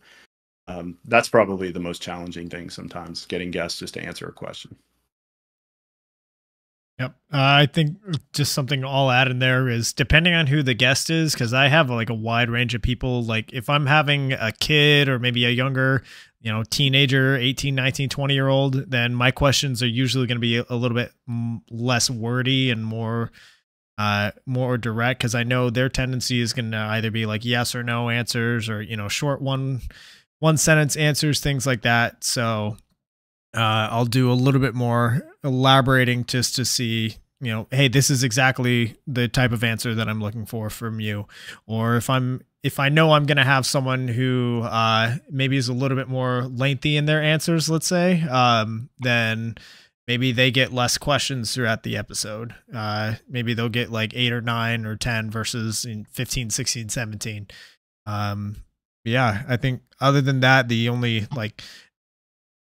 um, that's probably the most challenging thing sometimes getting guests just to answer a question Yep. Uh, I think just something I'll add in there is depending on who the guest is, because I have like a wide range of people. Like if I'm having a kid or maybe a younger, you know, teenager, 18, 19, 20 year old, then my questions are usually going to be a little bit less wordy and more uh more direct because i know their tendency is going to either be like yes or no answers or you know short one one sentence answers things like that so uh, I'll do a little bit more elaborating just to see, you know, hey, this is exactly the type of answer that I'm looking for from you. Or if I'm if I know I'm going to have someone who uh, maybe is a little bit more lengthy in their answers, let's say, um, then maybe they get less questions throughout the episode. Uh, maybe they'll get like eight or nine or 10 versus in 15, 16, 17. Um, yeah, I think other than that, the only like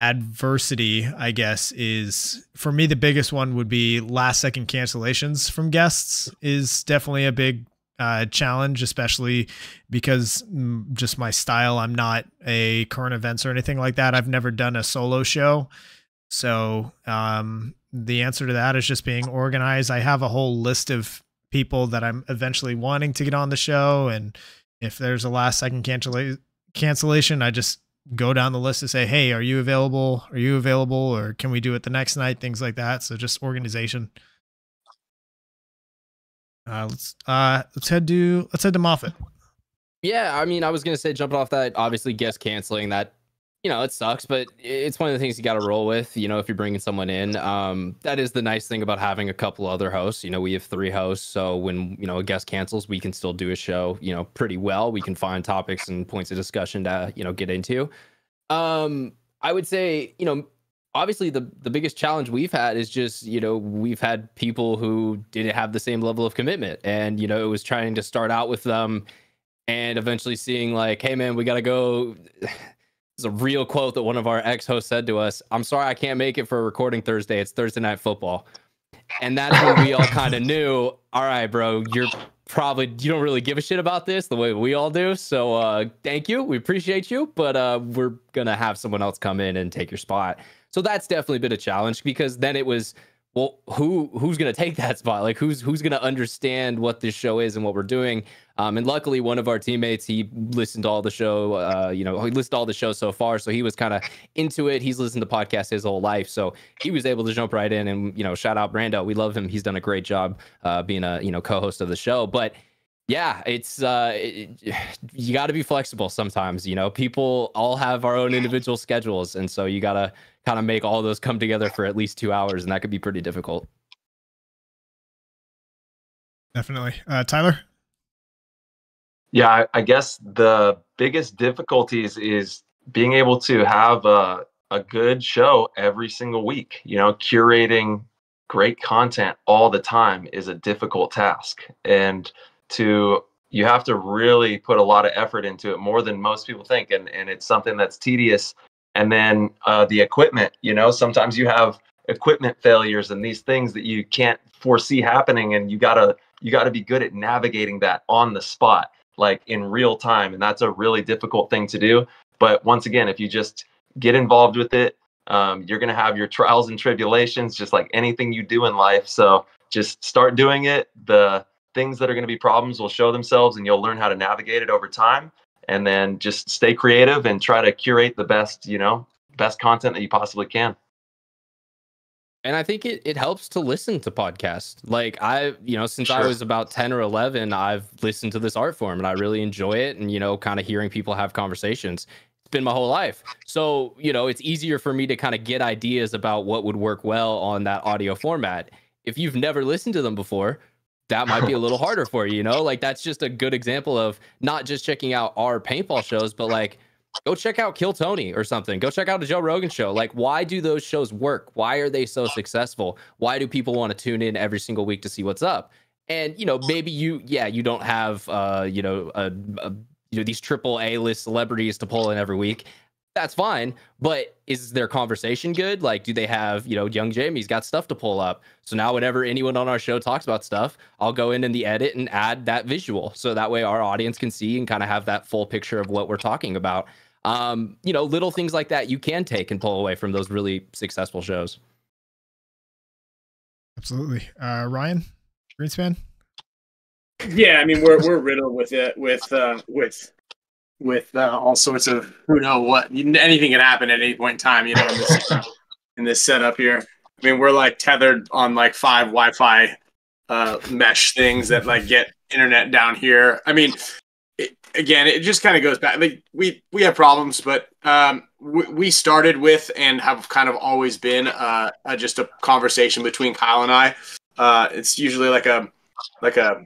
adversity, I guess, is for me the biggest one would be last second cancellations from guests is definitely a big uh, challenge, especially because mm, just my style. I'm not a current events or anything like that. I've never done a solo show. So um, the answer to that is just being organized. I have a whole list of people that I'm eventually wanting to get on the show. And if there's a last second cancel- cancellation, I just go down the list to say, hey, are you available? Are you available? Or can we do it the next night? Things like that. So just organization. Uh, let's uh, let's head to let's head to Moffitt. Yeah, I mean, I was gonna say jumping off that. Obviously, guest canceling that you know, it sucks, but it's one of the things you got to roll with. You know, if you're bringing someone in, um, that is the nice thing about having a couple other hosts. You know, we have three hosts, so when you know a guest cancels, we can still do a show. You know, pretty well. We can find topics and points of discussion to you know get into. Um, I would say, you know, obviously the the biggest challenge we've had is just you know we've had people who didn't have the same level of commitment, and you know it was trying to start out with them, and eventually seeing like, hey man, we got to go is a real quote that one of our ex hosts said to us. I'm sorry I can't make it for a recording Thursday. It's Thursday night football. And that's when we all kind of knew, all right, bro, you're probably you don't really give a shit about this the way we all do. So uh thank you. We appreciate you, but uh we're gonna have someone else come in and take your spot. So that's definitely been a challenge because then it was well, who who's gonna take that spot? Like who's who's gonna understand what this show is and what we're doing? Um, and luckily, one of our teammates he listened to all the show. Uh, you know, he listened to all the show so far, so he was kind of into it. He's listened to podcasts his whole life, so he was able to jump right in. And you know, shout out Brando. We love him. He's done a great job uh, being a you know co-host of the show. But yeah, it's uh, it, you got to be flexible sometimes. You know, people all have our own individual schedules, and so you got to kind of make all those come together for at least two hours, and that could be pretty difficult. Definitely, uh, Tyler. Yeah, I, I guess the biggest difficulties is being able to have a a good show every single week. You know, curating great content all the time is a difficult task, and to you have to really put a lot of effort into it more than most people think and and it's something that's tedious and then uh, the equipment you know? Sometimes you have equipment failures and these things that you can't foresee happening and you gotta you gotta be good at navigating that on the spot like in real time and that's a really difficult thing to do. But once again if you just get involved with it um, you're to have your trials and tribulations just like anything you do in life. So just start doing it. The things that are going to be problems will show themselves and you'll learn how to navigate it over time and then just stay creative and try to curate the best you know best content that you possibly can. And i think it, it helps to listen to podcasts. Like i you know since sure. i was about 10 or 11 i've listened to this art form and i really enjoy it and you know kind of hearing people have conversations. It's been my whole life. So you know it's easier for me to kind of get ideas about what would work well on that audio format. If you've never listened to them before that might be a little harder for you, you know? Like that's just a good example of not just checking out our paintball shows, but like go check out Kill Tony or something. Go check out a Joe Rogan show. Like why do those shows work? Why are they so successful? Why do people want to tune in every single week to see what's up? And you know, maybe you yeah, you don't have uh, you know, a, a you know these triple A list celebrities to pull in every week that's fine. But is their conversation good? Like, do they have, you know, young Jamie's got stuff to pull up. So now whenever anyone on our show talks about stuff, I'll go in in the edit and add that visual. So that way our audience can see and kind of have that full picture of what we're talking about. Um, you know, little things like that you can take and pull away from those really successful shows. Absolutely. Uh, Ryan, Greenspan. Yeah, I mean we're we're riddled with it with uh with with uh, all sorts of who know what anything can happen at any point in time, you know, in this in this setup here. I mean, we're like tethered on like five Wi-Fi uh, mesh things that like get internet down here. I mean, it, again, it just kind of goes back. Like we we have problems, but um, we, we started with and have kind of always been uh, uh, just a conversation between Kyle and I. Uh, it's usually like a like a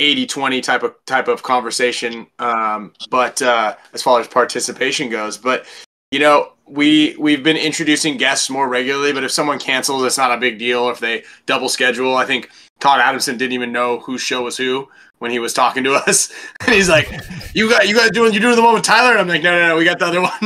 80 20 type of type of conversation um, but uh, as far as participation goes but you know we we've been introducing guests more regularly but if someone cancels it's not a big deal. If they double schedule i think todd adamson didn't even know whose show was who when he was talking to us. And he's like you got you guys doing you're doing the one with tyler? And i'm like no no no we got the other one.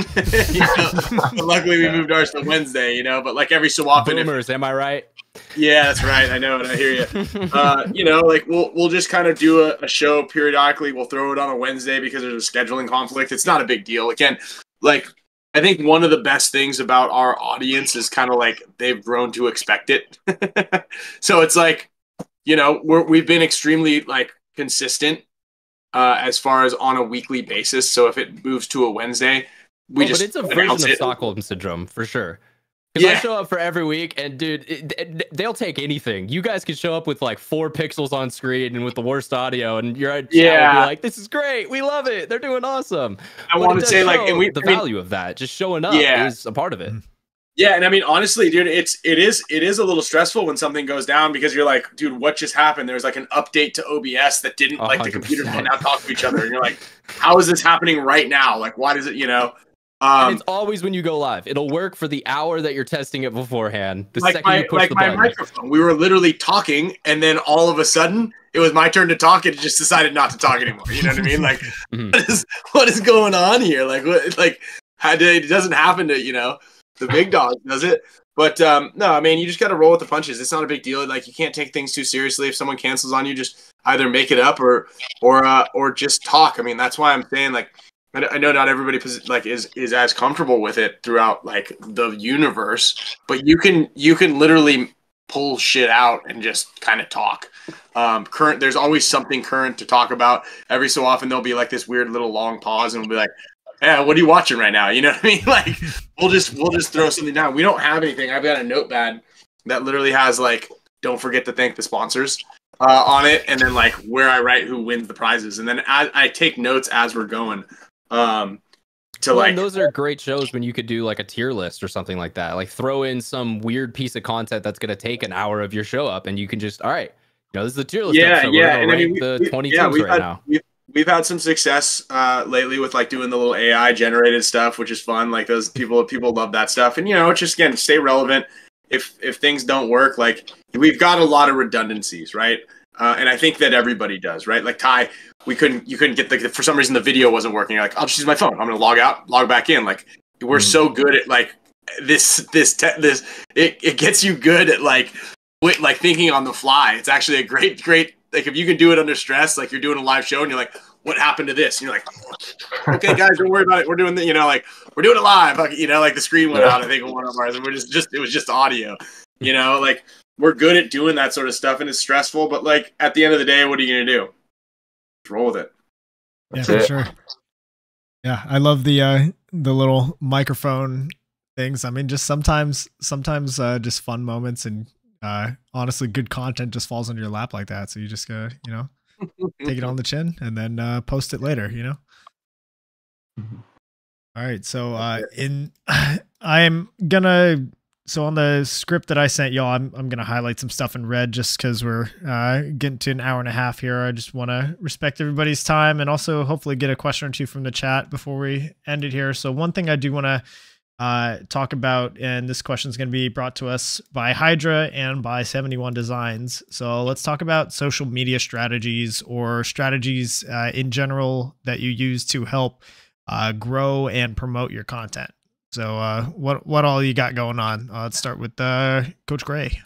You know? luckily we moved ours to wednesday you know but like every so often boomers if, am i right yeah, that's right. I know it. I hear you. Uh, you know, like we'll we'll just kind of do a, a, show periodically. We'll throw it on a Wednesday because there's a scheduling conflict. It's not a big deal. Again, like I think one of the best things about our audience is kind of like they've grown to expect it. so it's like, you know, we're, we've been extremely like consistent uh, as far as on a weekly basis. So if it moves to a Wednesday, we oh, just but it's a version of it. Stockholm syndrome for sure. Because yeah. I show up for every week, and dude, it, it, they'll take anything. You guys can show up with like four pixels on screen and with the worst audio, and you're yeah, like, "This is great, we love it, they're doing awesome." I want to say like, and we, the I mean, value of that, just showing up, yeah. is a part of it. Yeah, and I mean honestly, dude, it's it is it is a little stressful when something goes down because you're like, dude, what just happened? There's like an update to OBS that didn't 100%. like the computers don't now talk to each other, and you're like, how is this happening right now? Like, why does it, you know? Um, it's always when you go live. It'll work for the hour that you're testing it beforehand. The like second my, you push like the my button. microphone, we were literally talking, and then all of a sudden, it was my turn to talk, and it just decided not to talk anymore. You know what I mean? Like, Mhm. what is what is going on here? Like, what? Like, how did it doesn't happen to you know the big dog does it? But um, no, I mean, you just got to roll with the punches. It's not a big deal. Like, you can't take things too seriously. If someone cancels on you, just either make it up or or uh, or just talk. I mean, that's why I'm saying like I know not everybody like is is as comfortable with it throughout like the universe, but you can you can literally pull shit out and just kind of talk. Um, current, there's always something current to talk about. Every so often there'll be like this weird little long pause, and we'll be like, "Yeah, what are you watching right now?" You know what I mean? Like we'll just we'll just throw something down. We don't have anything. I've got a notepad that literally has like, "Don't forget to thank the sponsors." Uh, on it, and then like where I write who wins the prizes, and then I, I take notes as we're going um to Well, like and those are great shows when you could do like a tier list or something like that. Like throw in some weird piece of content that's going to take an hour of your show up, and you can just all right. You know, this is the tier list. yeah episode. Yeah and I mean, the we, 20 yeah, teams we've right had, now. We've, we've had some success uh lately with like doing the little ai generated stuff which is fun like those people people love that stuff and you know it's just again stay relevant if if things don't work like we've got a lot of redundancies right uh, and I think that everybody does, right? Like Ty, we couldn't, you couldn't get the for some reason the video wasn't working. You're like, I'll just use my phone. I'm gonna log out, log back in. Like we're so good at like this, this, te- this. It, it gets you good at like, wait, like thinking on the fly. It's actually a great, great. Like if you can do it under stress, like you're doing a live show and you're like, what happened to this? And you're like, okay, guys, don't worry about it. We're doing the, you know, like we're doing it live. Like, you know, like the screen went out. I think on one of ours, and we're just, just it was just audio. You know, like we're good at doing that sort of stuff, and it's stressful. But like at the end of the day, what are you gonna do? Just roll with it. Yeah, That's for it. sure. Yeah, I love the uh the little microphone things. I mean, just sometimes sometimes uh just fun moments and uh honestly good content just falls into your lap like that. So you just gotta, you know, take it on the chin and then uh post it later, you know? All right, so uh in I'm gonna so on the script that I sent y'all, I'm I'm gonna highlight some stuff in red just because we're uh, getting to an hour and a half here. I just want to respect everybody's time and also hopefully get a question or two from the chat before we end it here. So one thing I do want to uh, talk about, and this question is going to be brought to us by Hydra and by 71 Designs. So let's talk about social media strategies or strategies uh, in general that you use to help uh, grow and promote your content. So, uh, what what all you got going on? Uh, let's start with uh, Coach Gray.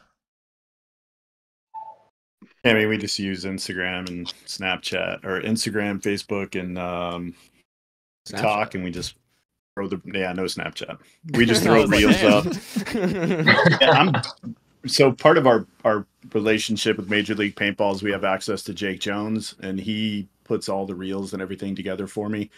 I mean, we just use Instagram and Snapchat or Instagram, Facebook, and um, TikTok, and we just throw the yeah, no Snapchat. We just throw was reels up. Yeah, I'm so part of our our relationship with Major League Paintball is we have access to Jake Jones, and he puts all the reels and everything together for me,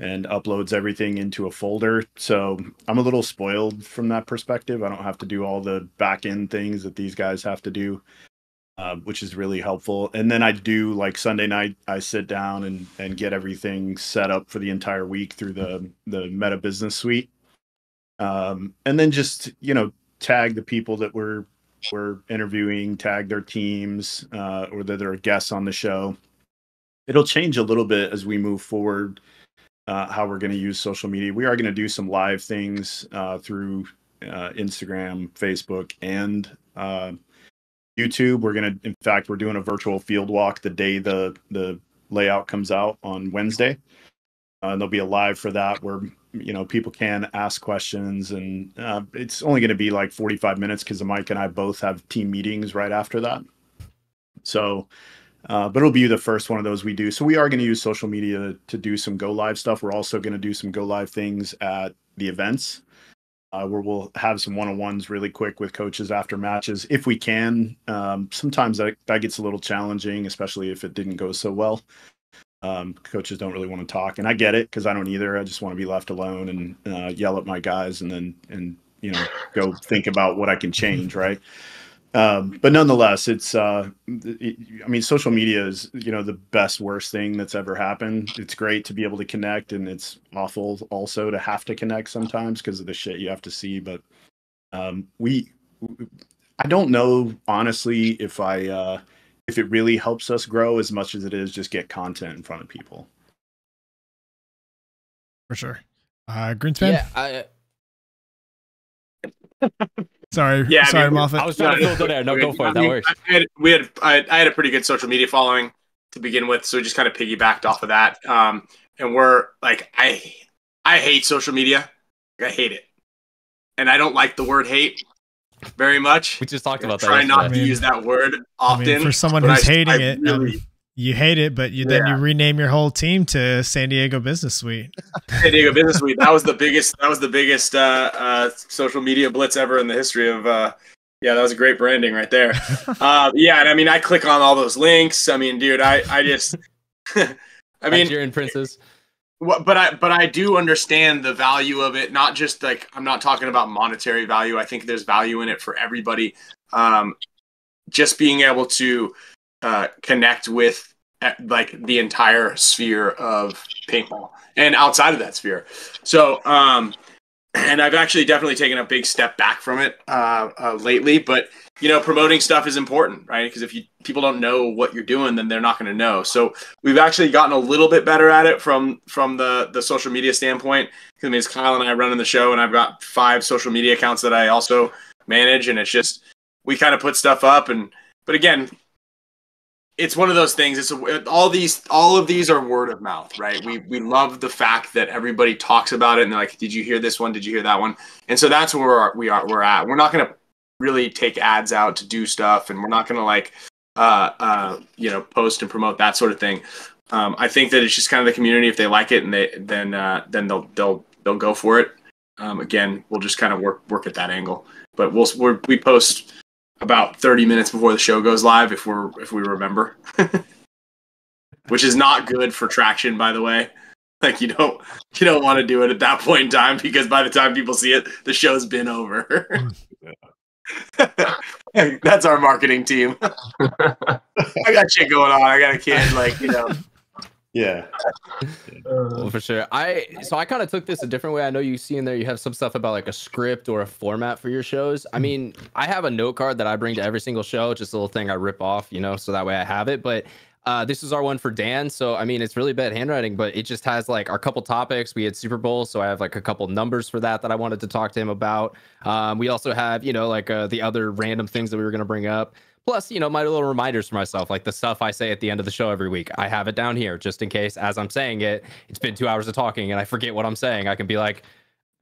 and uploads everything into a folder. So I'm a little spoiled from that perspective. I don't have to do all the back end things that these guys have to do. Uh, which is really helpful. And then I do like Sunday night, I sit down and and get everything set up for the entire week through the the Meta Business Suite. Um, and then just you know tag the people that we're we're interviewing, tag their teams, uh, or that they're guests on the show. It'll change a little bit as we move forward. Uh, how we're going to use social media. We are going to do some live things uh, through uh, Instagram, Facebook, and uh, YouTube. We're going to, in fact, we're doing a virtual field walk the day the the layout comes out on Wednesday. Uh, and there'll be a live for that where you know people can ask questions and uh, it's only going to be like 45 minutes because mike and i both have team meetings right after that so uh, but it'll be the first one of those we do so we are going to use social media to do some go live stuff we're also going to do some go live things at the events uh, where we'll have some one-on-ones really quick with coaches after matches if we can um, sometimes that, that gets a little challenging especially if it didn't go so well um, coaches don't really want to talk, and I get it because I don't either. I just want to be left alone and uh, yell at my guys, and then and you know go think about what I can change, right? Um, but nonetheless, it's uh, it, I mean, social media is you know the best worst thing that's ever happened. It's great to be able to connect, and it's awful also to have to connect sometimes because of the shit you have to see. But um, we, I don't know honestly if I. Uh, if it really helps us grow as much as it is just get content in front of people. For sure. Uh Greenspan? Yeah, I, sorry. Yeah, I sorry, mean, Moffitt. I was trying to filter there. No, go for it. That works. I had, we had I, I had a pretty good social media following to begin with, so we just kind of piggybacked off of that. Um, and we're like, I I hate social media. I hate it, and I don't like the word hate very much. We just talked about that. Try not yesterday. to I mean- use that word I often. mean, for someone who's I- hating I it, really- um, you hate it, but you then you rename your whole team to San Diego Business Suite. San Diego Business Suite. That was the biggest. That was the biggest uh, uh, social media blitz ever in the history of. Uh, yeah, that was a great branding right there. uh, yeah, and I mean, I click on all those links. I mean, dude, I I just. I mean, Nigerian princes. what, but I but I do understand the value of it. Not just like I'm not talking about monetary value. I think there's value in it for everybody. Um, just being able to uh, connect with like the entire sphere of paintball and outside of that sphere. So, um, and I've actually definitely taken a big step back from it uh, uh, lately. But you know, promoting stuff is important, right? Because if you people don't know what you're doing, then they're not going to know. So we've actually gotten a little bit better at it from from the the social media standpoint. Because I mean, it's Kyle and I running the show, and I've got five social media accounts that I also manage, and it's just we kind of put stuff up, and but again, it's one of those things. It's a, all these, all of these are word of mouth, right? We we love the fact that everybody talks about it and they're like, "Did you hear this one? Did you hear that one?" And so that's where we're, we are. We're at. We're not going to really take ads out to do stuff, and we're not going to like, uh, uh, you know, post and promote that sort of thing. Um, I think that it's just kind of the community. If they like it, and they then uh, then they'll they'll they'll go for it. Um, again, we'll just kind of work work at that angle. But we'll we're, we post about 30 minutes before the show goes live if we're if we remember. Which is not good for traction by the way. Like you don't you don't want to do it at that point in time because by the time people see it the show's been over. That's our marketing team. I got shit going on. I got a kid like you know Yeah. Well, for sure. I so I kind of took this a different way. I know you see in there you have some stuff about like a script or a format for your shows. I mean, I have a note card that I bring to every single show, just a little thing I rip off, you know, so that way I have it. But uh, this is our one for Dan. So I mean, it's really bad handwriting, but it just has like our couple topics. We had Super Bowl, so I have like a couple numbers for that that I wanted to talk to him about. Um, we also have, you know, like uh, the other random things that we were gonna bring up. Plus, you know, my little reminders for myself, like the stuff I say at the end of the show every week. I have it down here just in case, as I'm saying it, it's been two hours of talking and I forget what I'm saying. I can be like,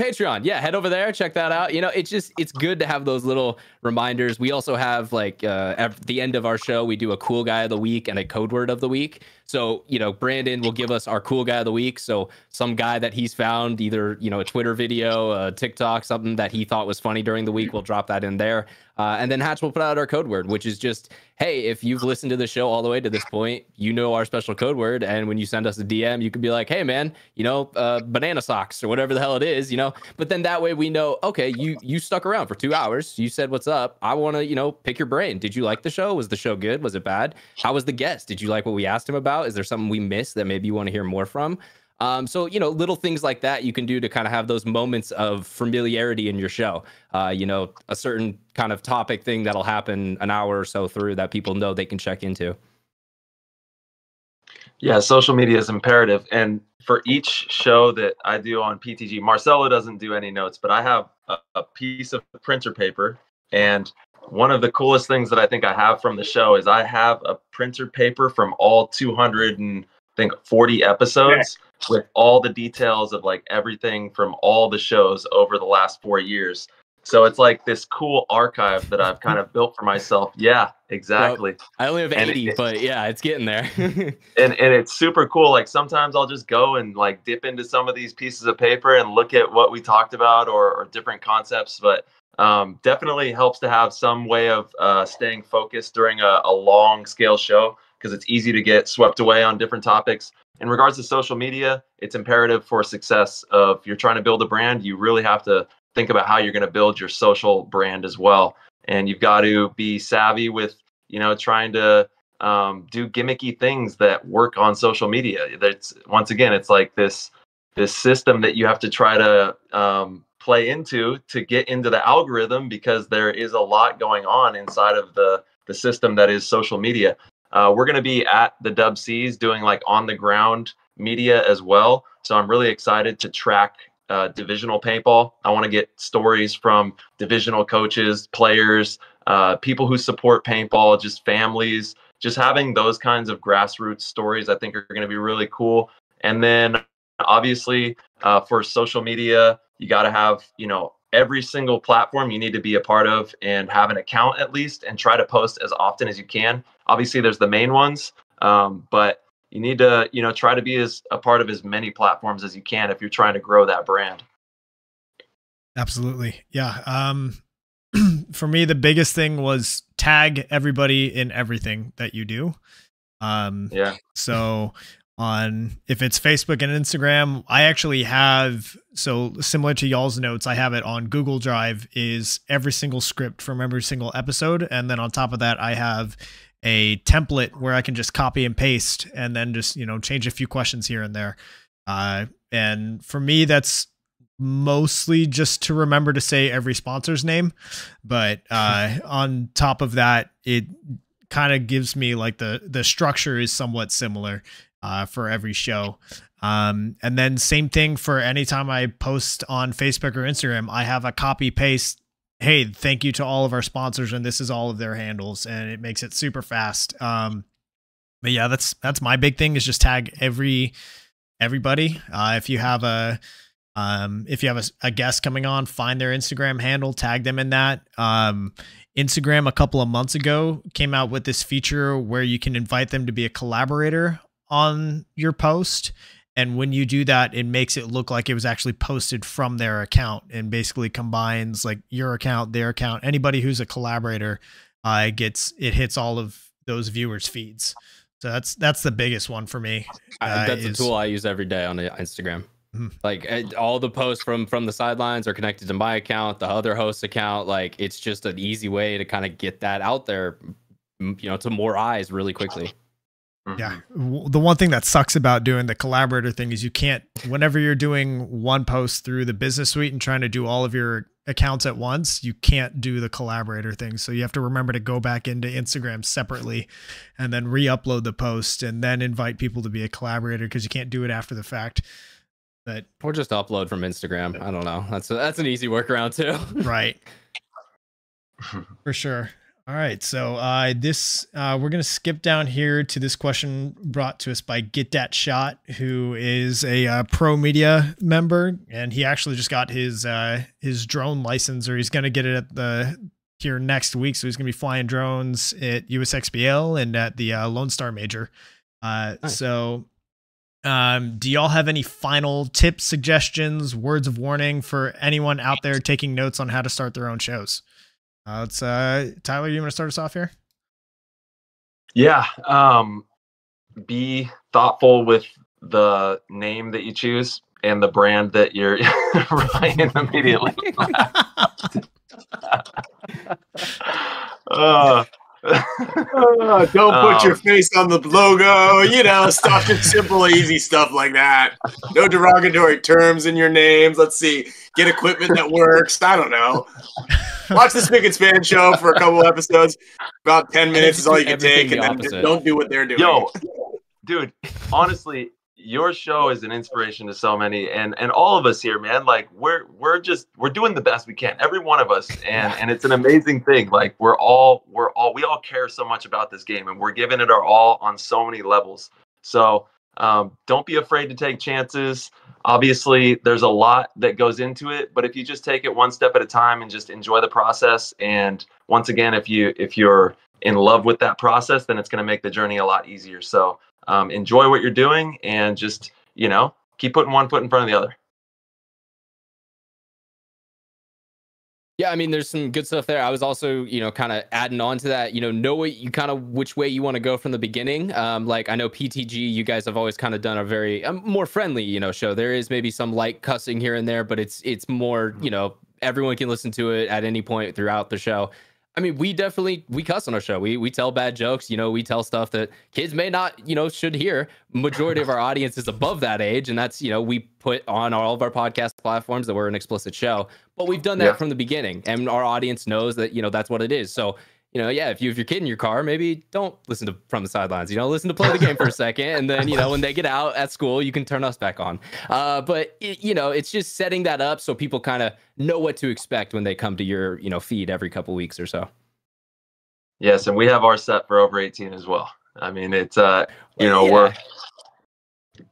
Patreon, yeah, head over there, check that out. You know, it's just it's good to have those little reminders. We also have like uh, at the end of our show, we do a cool guy of the week and a code word of the week. So, you know, Brandon will give us our cool guy of the week. So, some guy that he's found, either, you know, a Twitter video, a TikTok, something that he thought was funny during the week, we'll drop that in there. Uh, and then Hatch will put out our code word, which is just, hey, if you've listened to the show all the way to this point, you know our special code word. And when you send us a DM, you can be like, hey, man, you know, uh, banana socks or whatever the hell it is, you know. But then that way we know, okay, you you stuck around for two hours. You said what's up. I want to, you know, pick your brain. Did you like the show? Was the show good? Was it bad? How was the guest? Did you like what we asked him about? Is there something we missed that maybe you want to hear more from? Um, so you know, little things like that you can do to kind of have those moments of familiarity in your show. Uh, you know, a certain kind of topic thing that'll happen an hour or so through that people know they can check into. Yeah, social media is imperative. And for each show that I do on PTG, Marcello doesn't do any notes, but I have a, a piece of printer paper. And one of the coolest things that I think I have from the show is I have a printer paper from all 200 and I think 40 episodes with all the details of like everything from all the shows over the last four years. So it's like this cool archive that I've kind of built for myself. Yeah, exactly. Well, I only have 80, it- but yeah, it's getting there. and and it's super cool. Like sometimes I'll just go and like dip into some of these pieces of paper and look at what we talked about or, or different concepts. But um, definitely helps to have some way of uh, staying focused during a, a long scale show because it's easy to get swept away on different topics. In regards to social media, it's imperative for success. Of you're trying to build a brand, you really have to think about how you're going to build your social brand as well, and you've got to be savvy with you know trying to um, do gimmicky things that work on social media. That's once again, it's like this this system that you have to try to um, play into to get into the algorithm because there is a lot going on inside of the the system that is social media. Uh, we're going to be at the Dub Seas doing like on the ground media as well. So I'm really excited to track uh, divisional paintball. I want to get stories from divisional coaches, players, uh, people who support paintball, just families, just having those kinds of grassroots stories. I think are going to be really cool. And then obviously uh, for social media, you got to have you know every single platform you need to be a part of and have an account at least and try to post as often as you can obviously there's the main ones um, but you need to you know try to be as a part of as many platforms as you can if you're trying to grow that brand Absolutely. Yeah. Um for me the biggest thing was tag everybody in everything that you do. Um yeah so on if it's Facebook and Instagram, I actually have so similar to y'all's notes, I have it on Google Drive is every single script from every single episode. And then on top of that I have a template where I can just copy and paste and then just, you know, change a few questions here and there. Uh and for me that's mostly just to remember to say every sponsor's name. But uh on top of that it kind of gives me like the the structure is somewhat similar uh for every show. Um and then same thing for anytime i post on facebook or instagram i have a copy paste. Hey thank you to all of our sponsors and this is all of their handles and it makes it super fast. Um but yeah that's that's my big thing is just tag every everybody. Uh if you have a um, if you have a, a guest coming on, find their Instagram handle, tag them in that. Um, Instagram a couple of months ago came out with this feature where you can invite them to be a collaborator on your post. And when you do that, it makes it look like it was actually posted from their account and basically combines like your account, their account, anybody who's a collaborator, uh, it gets it hits all of those viewers' feeds. So that's that's the biggest one for me. Uh, that's a tool I use every day on the Instagram. Mhm. Like eh, all the posts from from the sidelines are connected to my account, the other host's account. Like it's just an easy way to kind of get that out there, you know, to more eyes really quickly. Yeah. Mm-hmm. The one thing that sucks about doing the collaborator thing is you can't, whenever you're doing one post through the business suite and trying to do all of your accounts at once, you can't do the collaborator thing. So you have to remember to go back into Instagram separately and then re upload the post and then invite people to be a collaborator because you can't do it after the fact. But Or just upload from Instagram. I don't know. That's a, that's an easy workaround too. right. For sure. All right. So uh, this uh, we're gonna skip down here to this question brought to us by Get That Shot, who is a uh, pro media member, and he actually just got his uh, his drone license, or he's gonna get it at the here next week. So he's gonna be flying drones at USXBL and at the uh, Lone Star Major Uh, Nice. So, um, do y'all have any final tips, suggestions, words of warning for anyone out there taking notes on how to start their own shows? Uh, let's, uh, Tyler, you want to start us off here? Yeah. Um, be thoughtful with the name that you choose and the brand that you're Ryan immediately. uh, Uh, don't put your Um, face on the logo, you know, stuff just simple, easy stuff like that. No derogatory terms in your names. Let's see. Get equipment that works. I don't know. Watch the Spick and Span show for a couple episodes. About 10 minutes is all you can take, and then just opposite. don't do what they're doing. Yo, dude, honestly, your show is an inspiration to so many and and all of us here, man. Like we're we're just we're doing the best we can. Every one of us. And and it's an amazing thing. Like we're all we're all we all care so much about this game and we're giving it our all on so many levels. So um, don't be afraid to take chances. Obviously, there's a lot that goes into it, but if you just take it one step at a time and just enjoy the process, and once again, if you if you're in love with that process, then it's going to make the journey a lot easier. So um, enjoy what you're doing and just you know keep putting one foot in front of the other. Yeah, I mean, there's some good stuff there. I was also, you know, kind of adding on to that. You know, know what you kind of which way you want to go from the beginning. Um, like I know PTG, you guys have always kind of done a very um, more friendly, you know, show. There is maybe some light cussing here and there, but it's it's more, you know, everyone can listen to it at any point throughout the show. I mean, we definitely we cuss on our show. We we tell bad jokes. You know, we tell stuff that kids may not, you know, should hear. Majority of our audience is above that age, and that's you know we put on all of our podcast platforms that we're an explicit show. But we've done that Yeah. from the beginning, and our audience knows that you know that's what it is. So you know, yeah, if you if your kid in your car, maybe don't listen to from the sidelines. You know, listen to play the game for a second, and then you know when they get out at school, you can turn us back on. Uh, but it, you know, it's just setting that up so people kind of know what to expect when they come to your you know feed every couple weeks or so. Yes, and we have our set for over 18 as well. I mean, it's uh, you know, Yeah. we're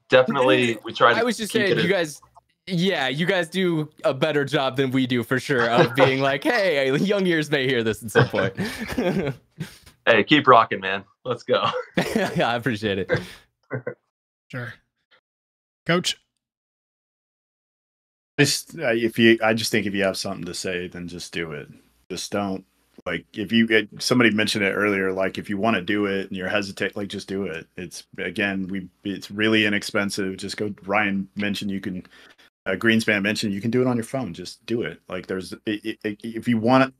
definitely we try to. I was just saying, you guys, yeah, you guys do a better job than we do for sure of being like, hey, young ears may hear this at some point. Hey, keep rocking, man. Let's go. yeah, I appreciate it. Sure. Coach? Just uh, if you, I just think if you have something to say, then just do it. Just don't like if you. It, somebody mentioned it earlier. Like if you want to do it and you're hesitant, like just do it. It's again, we. It's really inexpensive. Just go. Ryan mentioned you can. Uh, Greenspan mentioned you can do it on your phone. Just do it. Like there's i- i- if you want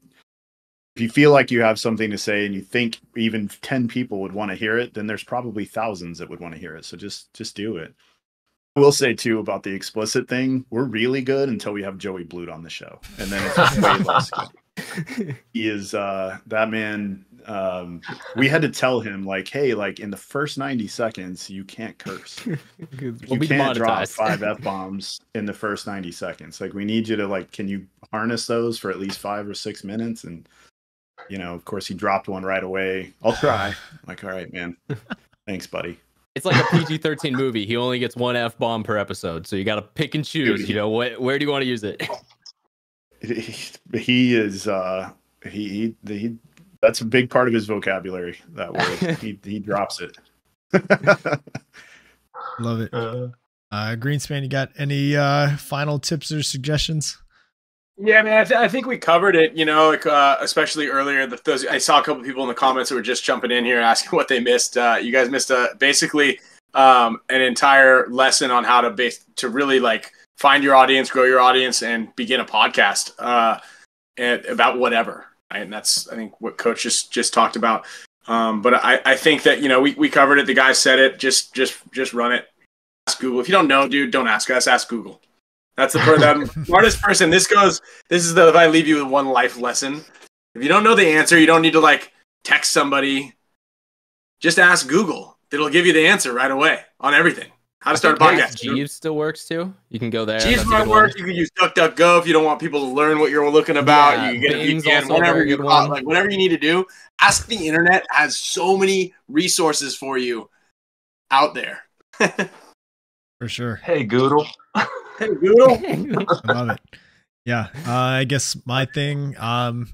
if you feel like you have something to say and you think even 10 people would want to hear it then there's probably thousands that would want to hear it so just just do it i will say too about the explicit thing we're really good until we have joey Bluth on the show and then it's way less good he is uh that man um we had to tell him like hey like in the first 90 seconds you can't curse we'll you can't drop five f bombs in the first 90 seconds like we need you to like can you harness those for at least five or six minutes and you know of course he dropped one right away i'll try like all right man thanks buddy It's like a PG 13 movie. He only gets one F bomb per episode. So you got to pick and choose. Dude, You know, what, where do you want to use it? He, he is uh he, he he that's a big part of his vocabulary that word he he drops it Love it. Uh, Uh, Greenspan, you got any uh, final tips or suggestions? Yeah, man, I, th- I think we covered it. You know, like uh, especially earlier. The, those I saw a couple people in the comments that were just jumping in here asking what they missed. Uh, you guys missed uh, basically um, an entire lesson on how to base to really like find your audience, grow your audience, and begin a podcast uh, about whatever. Right? And that's I think what Coach just just talked about. Um, but I, I think that you know we, we covered it. The guy said it. Just just just run it. Ask Google. If you don't know, dude, don't ask us. Ask Google. That's the, per- the smartest person. This goes. This is the. If I leave you with one life lesson, if you don't know the answer, you don't need to like text somebody. Just ask Google. It'll give you the answer right away on everything. How to start a podcast. Jeeves still works too. You can go there. Jeeves That's a might good one. work. You can use DuckDuckGo if you don't want people to learn what you're looking about. Yeah, you can get a Bing's VPN, whatever you want, like whatever you need to do. Ask the internet has so many resources for you out there. For sure. hey, Goodle. Hey Google. I love it. Yeah. Uh, I guess my thing, um,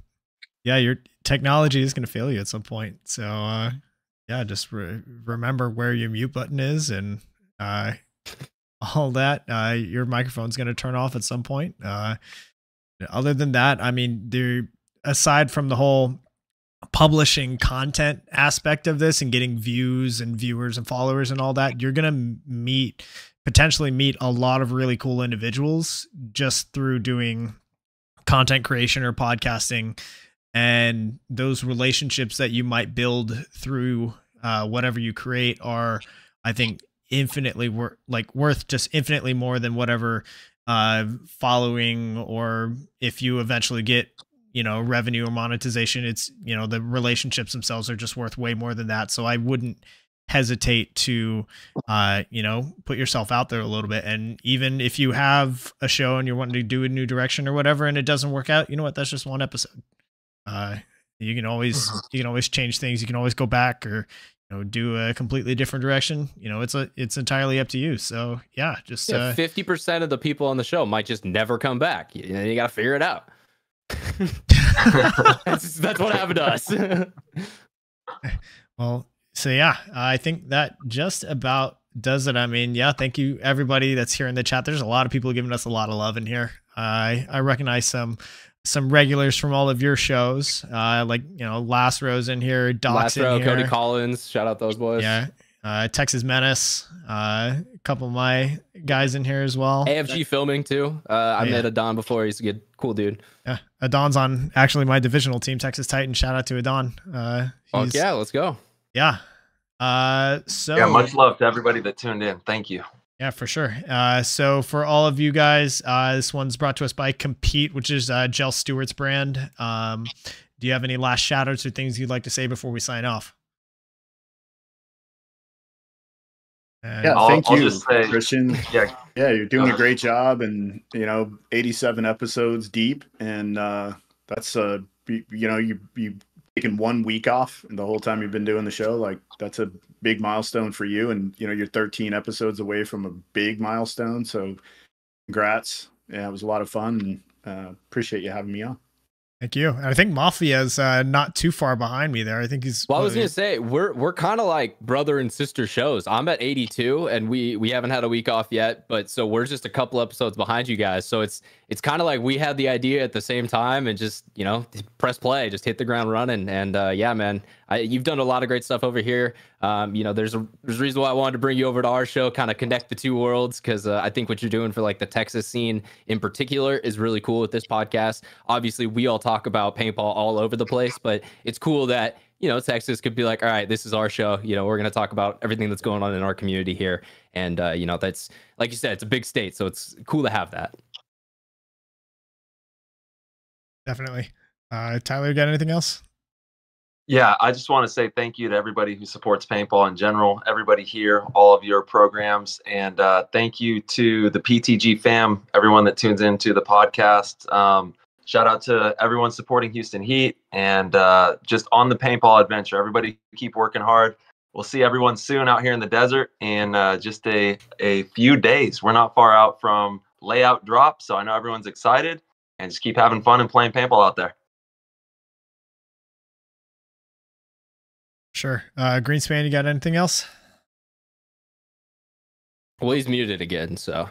yeah, your technology is going to fail you at some point. So uh, yeah, just re- remember where your mute button is and uh, all that. Uh, your microphone's going to turn off at some point. Uh, other than that, I mean, there aside from the whole publishing content aspect of this and getting views and viewers and followers and all that, you're going to meet potentially meet a lot of really cool individuals just through doing content creation or podcasting and those relationships that you might build through uh, whatever you create are i think infinitely worth like worth just infinitely more than whatever uh following or if you eventually get you know revenue or monetization it's you know the relationships themselves are just worth way more than that. So i wouldn't hesitate to uh you know put yourself out there a little bit. And even if you have a show and you're wanting to do a new direction or whatever and it doesn't work out you know what? That's just one episode. Uh you can always you can always change things. You can always go back or know do a completely different direction you know it's a it's entirely up to you so yeah just Yeah, uh fifty percent of the people on the show might just never come back. You, you got to figure it out. that's, that's what happened to us. Well, so yeah, I think that just about does it. I mean, yeah, thank you everybody that's here in the chat. There's a lot of people giving us a lot of love in here. I I recognize some some regulars from all of your shows, uh, like you know, Last Rose in here, Doc's Last in here. Cody Collins. Shout out those boys. yeah, uh, Texas Menace, uh, a couple of my guys in here as well. AFG filming too. Uh, I Yeah. met Adon before. He's a good, cool dude. Yeah, Adon's on actually my divisional team, Texas Titan. Shout out to Adon. Uh, Fuck yeah, let's go. yeah. Uh, so Yeah, much love to everybody that tuned in. Thank you. Yeah, for sure. Uh, so for all of you guys, uh, this one's brought to us by Compete, which is uh, Gel Stewart's brand. Um, do you have any last shout outs or things you'd like to say before we sign off? And- Yeah, I'll- thank I'll you, say- Christian. Yeah, Yeah, you're doing a great job, and you know, 87 episodes deep, and uh, that's uh, you, you know, you you taken one week off the whole time you've been doing the show. Like that's a big milestone for you, and you know, you're 13 episodes away from a big milestone. So, congrats! Yeah, it was a lot of fun, and uh, appreciate you having me on. Thank you. And I think Moffitt's uh, not too far behind me there. I think he's. Well, I was gonna say we're we're kind of like brother and sister shows. I'm at 82, and we we haven't had a week off yet, but so we're just a couple episodes behind you guys. So it's it's kind of like we had the idea at the same time, and just you know press play, just hit the ground running. And uh, yeah, man, I, you've done a lot of great stuff over here. Um, you know, there's a there's a reason why I wanted to bring you over to our show, kind of connect the two worlds, because uh, I think what you're doing for like the Texas scene in particular is really cool with this podcast. Obviously, we all talk about paintball all over the place, but it's cool that you know Texas could be like, all right, this is our show. You know, we're gonna talk about everything that's going on in our community here, and uh, you know, that's like you said, it's a big state, so it's cool to have that. Definitely. Uh, Tyler, got anything else? Yeah, I just want to say thank you to everybody who supports paintball in general, everybody here, all of your programs, and uh, thank you to the PTG fam, everyone that tunes into the podcast. Um, shout out to everyone supporting Houston Heat and uh, just on the paintball adventure. Everybody keep working hard. We'll see everyone soon out here in the desert in uh, just a, a few days. We're not far out from layout drop, so I know everyone's excited and just keep having fun and playing paintball out there. Sure. Uh, Greenspan, you got anything else? Well, he's muted again, so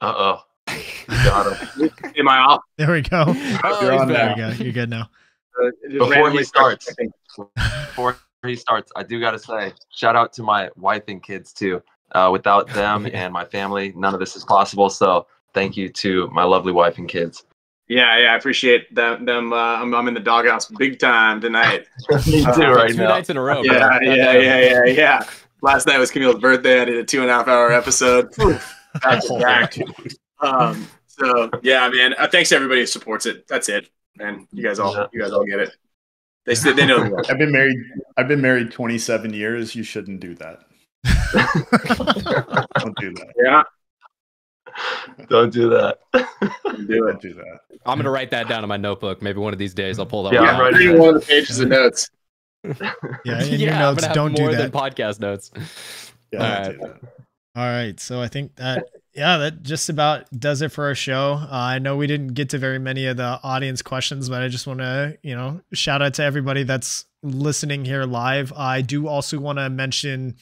Uh oh. Got him. Am I off? There we go. Oh, You're he's on There back. we go. You're good now. Uh, Before he starts. before he starts, I do got to say, shout out to my wife and kids too. Uh, without them and my family, none of this is possible. So thank you to my lovely wife and kids. Yeah, yeah, I appreciate them. Them, uh, I'm, I'm in the doghouse big time tonight. Me Uh, too, right two now. nights in a row. bro. Yeah, yeah, yeah, yeah, yeah. Last night was Camille's birthday. I did a two and a half hour episode. Back to back. Um, so yeah, man. Uh, thanks to everybody who supports it. That's it, man. You guys all, you guys all get it. They said they know. I've been married. I've been married 27 years. You shouldn't do that. Don't do that. Yeah, Don't do that. do Don't it. do that. I'm gonna write that down in my notebook. Maybe one of these days I'll pull that Yeah, one I'm out. writing Reading one of the pages of notes. Yeah, in your yeah, I'm notes, gonna have don't do more that. than podcast notes. Yeah, All don't right. do that. All right, so I think that yeah, that just about does it for our show. Uh, I know we didn't get to very many of the audience questions, but I just want to you know shout out to everybody that's listening here live. I do also want to mention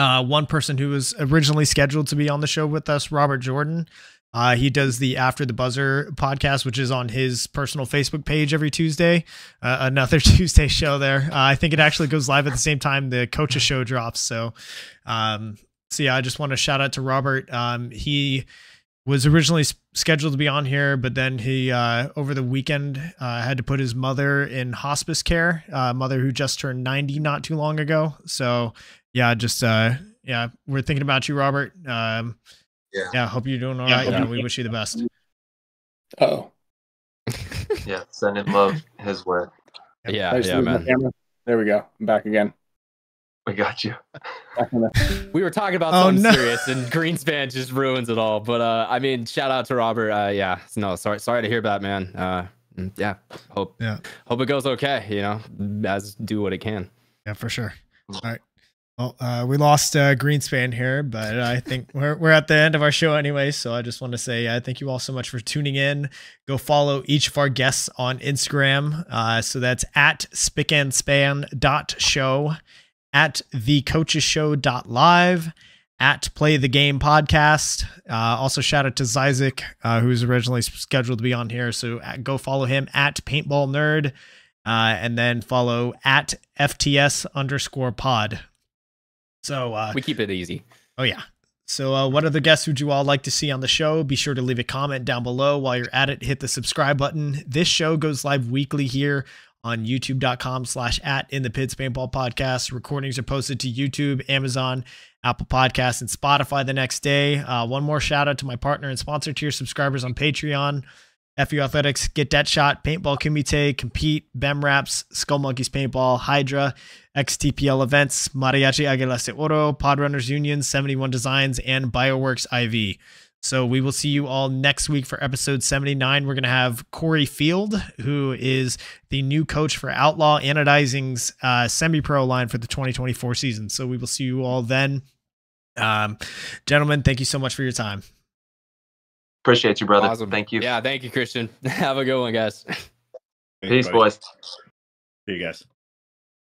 uh, one person who was originally scheduled to be on the show with us, Robert Jordan. Uh, he does the After the Buzzer podcast, which is on his personal Facebook page every Tuesday. Uh, another Tuesday show there. Uh, I think it actually goes live at the same time the Coaches Show drops. So, um, so yeah, I just want to shout out to Robert. Um, he was originally scheduled to be on here, but then he uh, over the weekend uh, had to put his mother in hospice care. Uh, mother who just turned ninety not too long ago. So yeah, just uh, yeah, we're thinking about you, Robert. Um, Yeah. yeah, hope you're doing all Yeah, right, yeah. we wish you the best. Oh, Yeah, Send sending love his way. Yeah, yeah, man. There we go. I'm back again. We got you. Back in the- We were talking about Oh, something no. serious, and Greenspan just ruins it all. But uh, I mean, shout out to Robert. Uh, yeah, no, sorry, sorry to hear about, man. Uh, mm, yeah, hope, Yeah. hope it goes okay. You know, as do what it can. Yeah, for sure. All right. Well, uh, we lost uh, Greenspan here, but I think we're, we're at the end of our show anyway. So I just want to say uh, thank you all so much for tuning in. Go follow each of our guests on Instagram. Uh, so that's at spickandspan.show, at thecoachesshow.live, at play the game podcast. Uh, also, shout out to Zyzik, uh, who's originally scheduled to be on here. So uh, go follow him at paintball nerd. And then follow at FTS underscore pod. So, uh, We keep it easy. oh yeah. So, uh, what other guests would you all like to see on the show? Be sure to leave a comment down below. While you're at it, hit the subscribe button. This show goes live weekly here on youtube.com slash at in the pits paintball podcast. Recordings are posted to YouTube, Amazon, Apple Podcasts, and Spotify the next day. Uh, one more shout out to my partner and sponsor tier subscribers on Patreon. FU Athletics, Get That Shot, Paintball Kumite, Compete, Bem Raps, Skull Monkeys Paintball, Hydra, XTPL Events, Mariachi Aguilas de Oro, Podrunners Union, 71 Designs, and Bioworks IV. So we will see you all next week for episode 79. We're going to have Corey Field, who is the new coach for Outlaw Anodizing's uh, semi pro line for the 2024 season. So we will see you all then. Um, gentlemen, thank you so much for your time. Appreciate you, brother. Awesome. Thank you. Yeah, thank you, Christian. Have a good one, guys. Thanks, Peace, buddy. boys. See you guys.